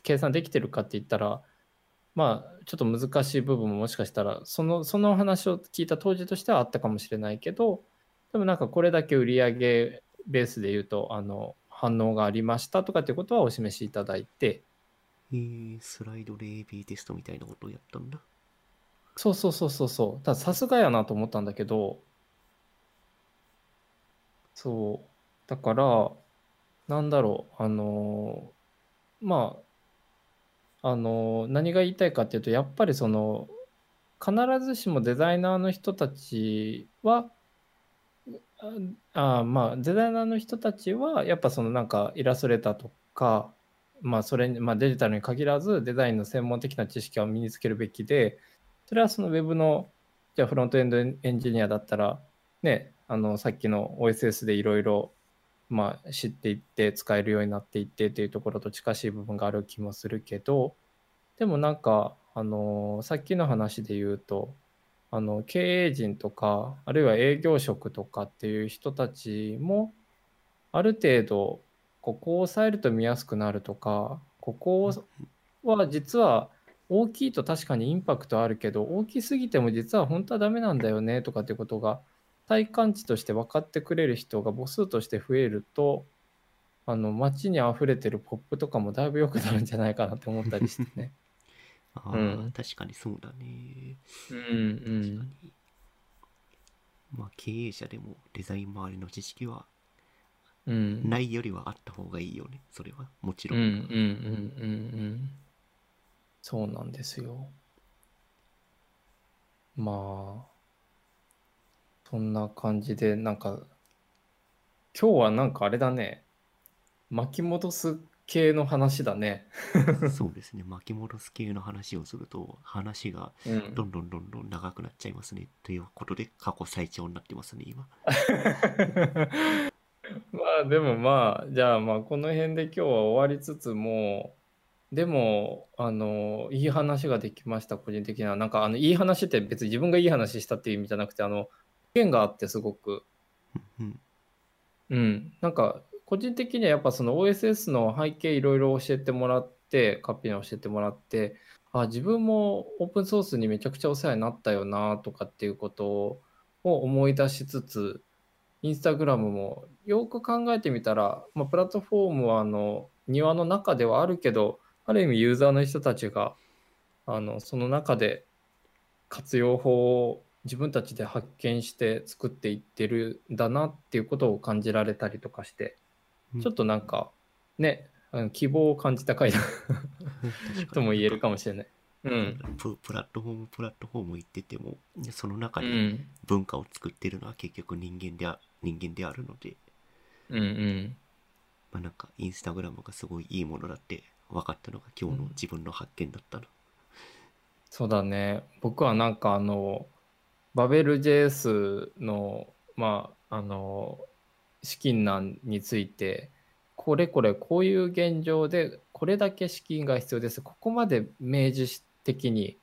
計算できてるかって言ったらまあちょっと難しい部分ももしかしたらそのその話を聞いた当時としてはあったかもしれないけどでもなんかこれだけ売り上げベースで言うとあの反応がありましたとかっていうことはお示しいただいて
えー、スライドで AB テストみたいなことをやったんだ。
そうそうそうそうそう。たださすがやなと思ったんだけど、そう。だから、なんだろう、あのーまあ、あのー何が言いたいかっていうと、やっぱりその、必ずしもデザイナーの人たちは、あまあデザイナーの人たちはやっぱそのなんかイラストレーターとかまあそれ、まあ、デジタルに限らずデザインの専門的な知識を身につけるべきでそれはそのウェブのじゃあフロントエンドエンジニアだったらねあのさっきの OSS でいろいろ知っていって使えるようになっていってというところと近しい部分がある気もするけどでもなんかあのさっきの話で言うとあの経営陣とかあるいは営業職とかっていう人たちもある程度ここを抑えると見やすくなるとかここは実は大きいと確かにインパクトあるけど大きすぎても実は本当はダメなんだよねとかっていうことが体感値として分かってくれる人が母数として増えるとあの街に溢れてるポップとかもだいぶ良くなるんじゃないかなって思ったりしてね。(laughs)
ああ、
うん
確かにそうだね。
うんう
確か
ん
に。まあ、経営者でもデザイン周りの知識は
うん
ないよりはあった方がいいよね。それはもちろん。
うんうんうんうんうんそうなんですよまあそんな感じでなんか今日はなんかあれだね巻き戻す系の話だね (laughs)
そうですね。巻き戻す系の話をすると、話が
うん
どんどんどんどん長くなっちゃいますね。ということで、過去最長になってますね、今。(laughs)
まあでもまあじゃあまあこの辺で今日は終わりつつもでもあのいい話ができました個人的にはなんかあのいい話って別に自分がいい話したっていう意味じゃなくてあの意見があってすごく
うん。
うんなんか個人的にはやっぱその OSS の背景いろいろ教えてもらってカッピーに教えてもらってあ自分もオープンソースにめちゃくちゃお世話になったよなとかっていうことを思い出しつつインスタグラムもよく考えてみたら、まあ、プラットフォームはあの庭の中ではあるけどある意味ユーザーの人たちがあのその中で活用法を自分たちで発見して作っていってるんだなっていうことを感じられたりとかして。ちょっとなんかね希望を感じた回だとも言えるかもしれない。うん。
ププラットフォームプラットフォーム行っててもその中で
うん。
文化を作ってるのは結局人間であ人間であるので、
うんうん。
まあ、なんかインスタグラムがすごいいいものだって分かったのが今日の自分の発見だったの、
そうだね。僕はなんかあの、バベル JS の、まあ、あの、資金難について、これこれこういう現状でこれだけ資金が必要です。ここまで明示的に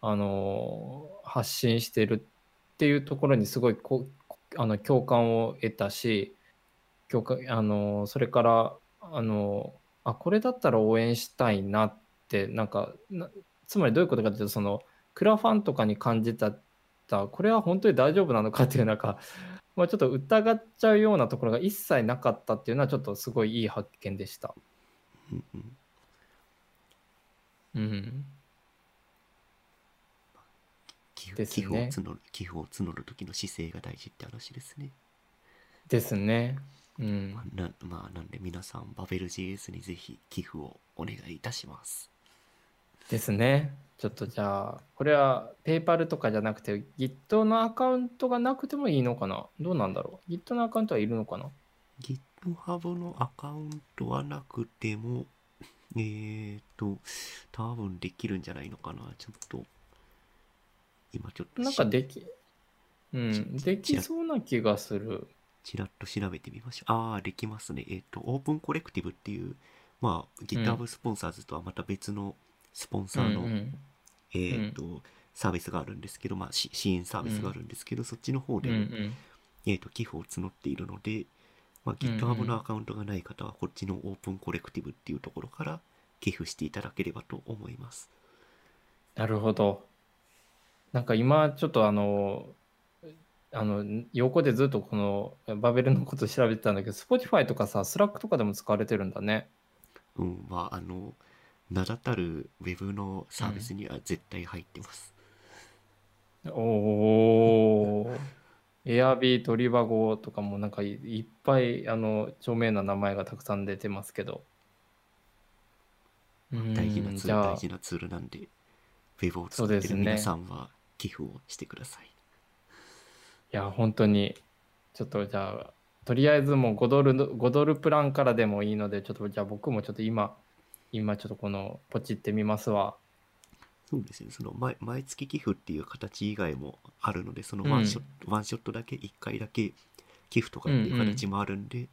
あの発信してるっていうところにすごいこあの共感を得たし共感あのそれからあのあこれだったら応援したいなってなんかつまりどういうことかというとそのクラファンとかに感じたこれは本当に大丈夫なのかっていうなんか、まあ、ちょっと疑っちゃうようなところが一切なかったっていうのはちょっとすごいいい発見でした。うん、うん、
寄付寄付を募る寄付を募る時の姿勢が大事って話ですね。
ですね。うん、
まあ、なまあなんで皆さんバベル JS にぜひ寄付をお願いいたします。
ですね。ちょっとじゃあ、これはペイパルとかじゃなくて Git のアカウントがなくてもいいのかな？どうなんだろう ?Git のアカウントはいるのかな
?GitHub のアカウントはなくても、(laughs) えーと、多分できるんじゃないのかな？ちょっと、今ちょっと。
なんかでき、うん、できそうな気がする。
ちらっと調べてみましょう。ああ、できますね。えっ、ー、と、オープンコレクティブっていう、まあ、GitHub スポンサーズとはまた別の、うんスポンサーの、うんうん、えー、っと、うん、サービスがあるんですけど、まあ、支援サービスがあるんですけど、うん、そっちの方で、うんうん、えー、っと寄付を募っているので、まあ、GitHub のアカウントがない方はこっちのオープンコレクティブっていうところから寄付していただければと思います。
なるほど。なんか今ちょっとあのあの横でずっとこのバベルのこと調べてたんだけど Spotify とかさ Slack とかでも使われてるんだね。
うんまああの名だたるウェブのサービスには絶対入ってます。
うん、おお。エアビートリバゴとかもなんかいっぱいあの著名な名前がたくさん出てますけど。
大事なツール、大事なツールなんで、ウェブを使ってる皆さんは寄付をしてください。い
や、本当に、ちょっとじゃあ、とりあえずもう5ドル、5ドルプランからでもいいので、ちょっとじゃあ僕もちょっと今、今ちょっとこのポチってみますわ。
そうですね、その毎毎月寄付っていう形以外もあるので、そのワンショット、うん、ワンショットだけ、1回だけ寄付とかっていう形もあるんで、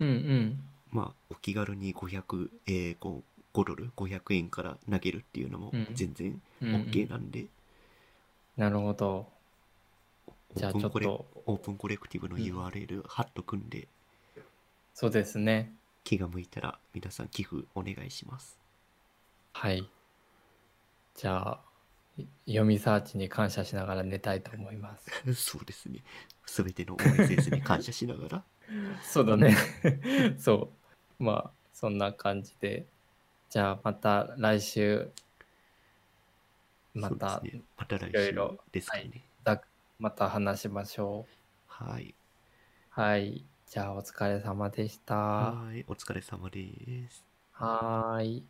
うんうん、
まあ、お気軽に500、えー、5, 5ドル、500円から投げるっていうのも全然 OK なんで。うんうん、
なるほど。
じゃあちょっと。オープンコレクティブの URL 貼っとくんで、
そうですね。
気が向いたら皆さん寄付お願いします。
はい。じゃあ、読みサーチに感謝しながら寝たいと思います。(laughs)
そうですね。すべての OSS に感謝しながら。(laughs)
そうだね。(laughs) そう。まあ、そんな感じで。じゃあ、また来週、また、ね、
また来週ですかね。
はい、また話しましょう。
はい。
はい。じゃあお疲れ様でした。
はい、お疲れ様です。
はーい。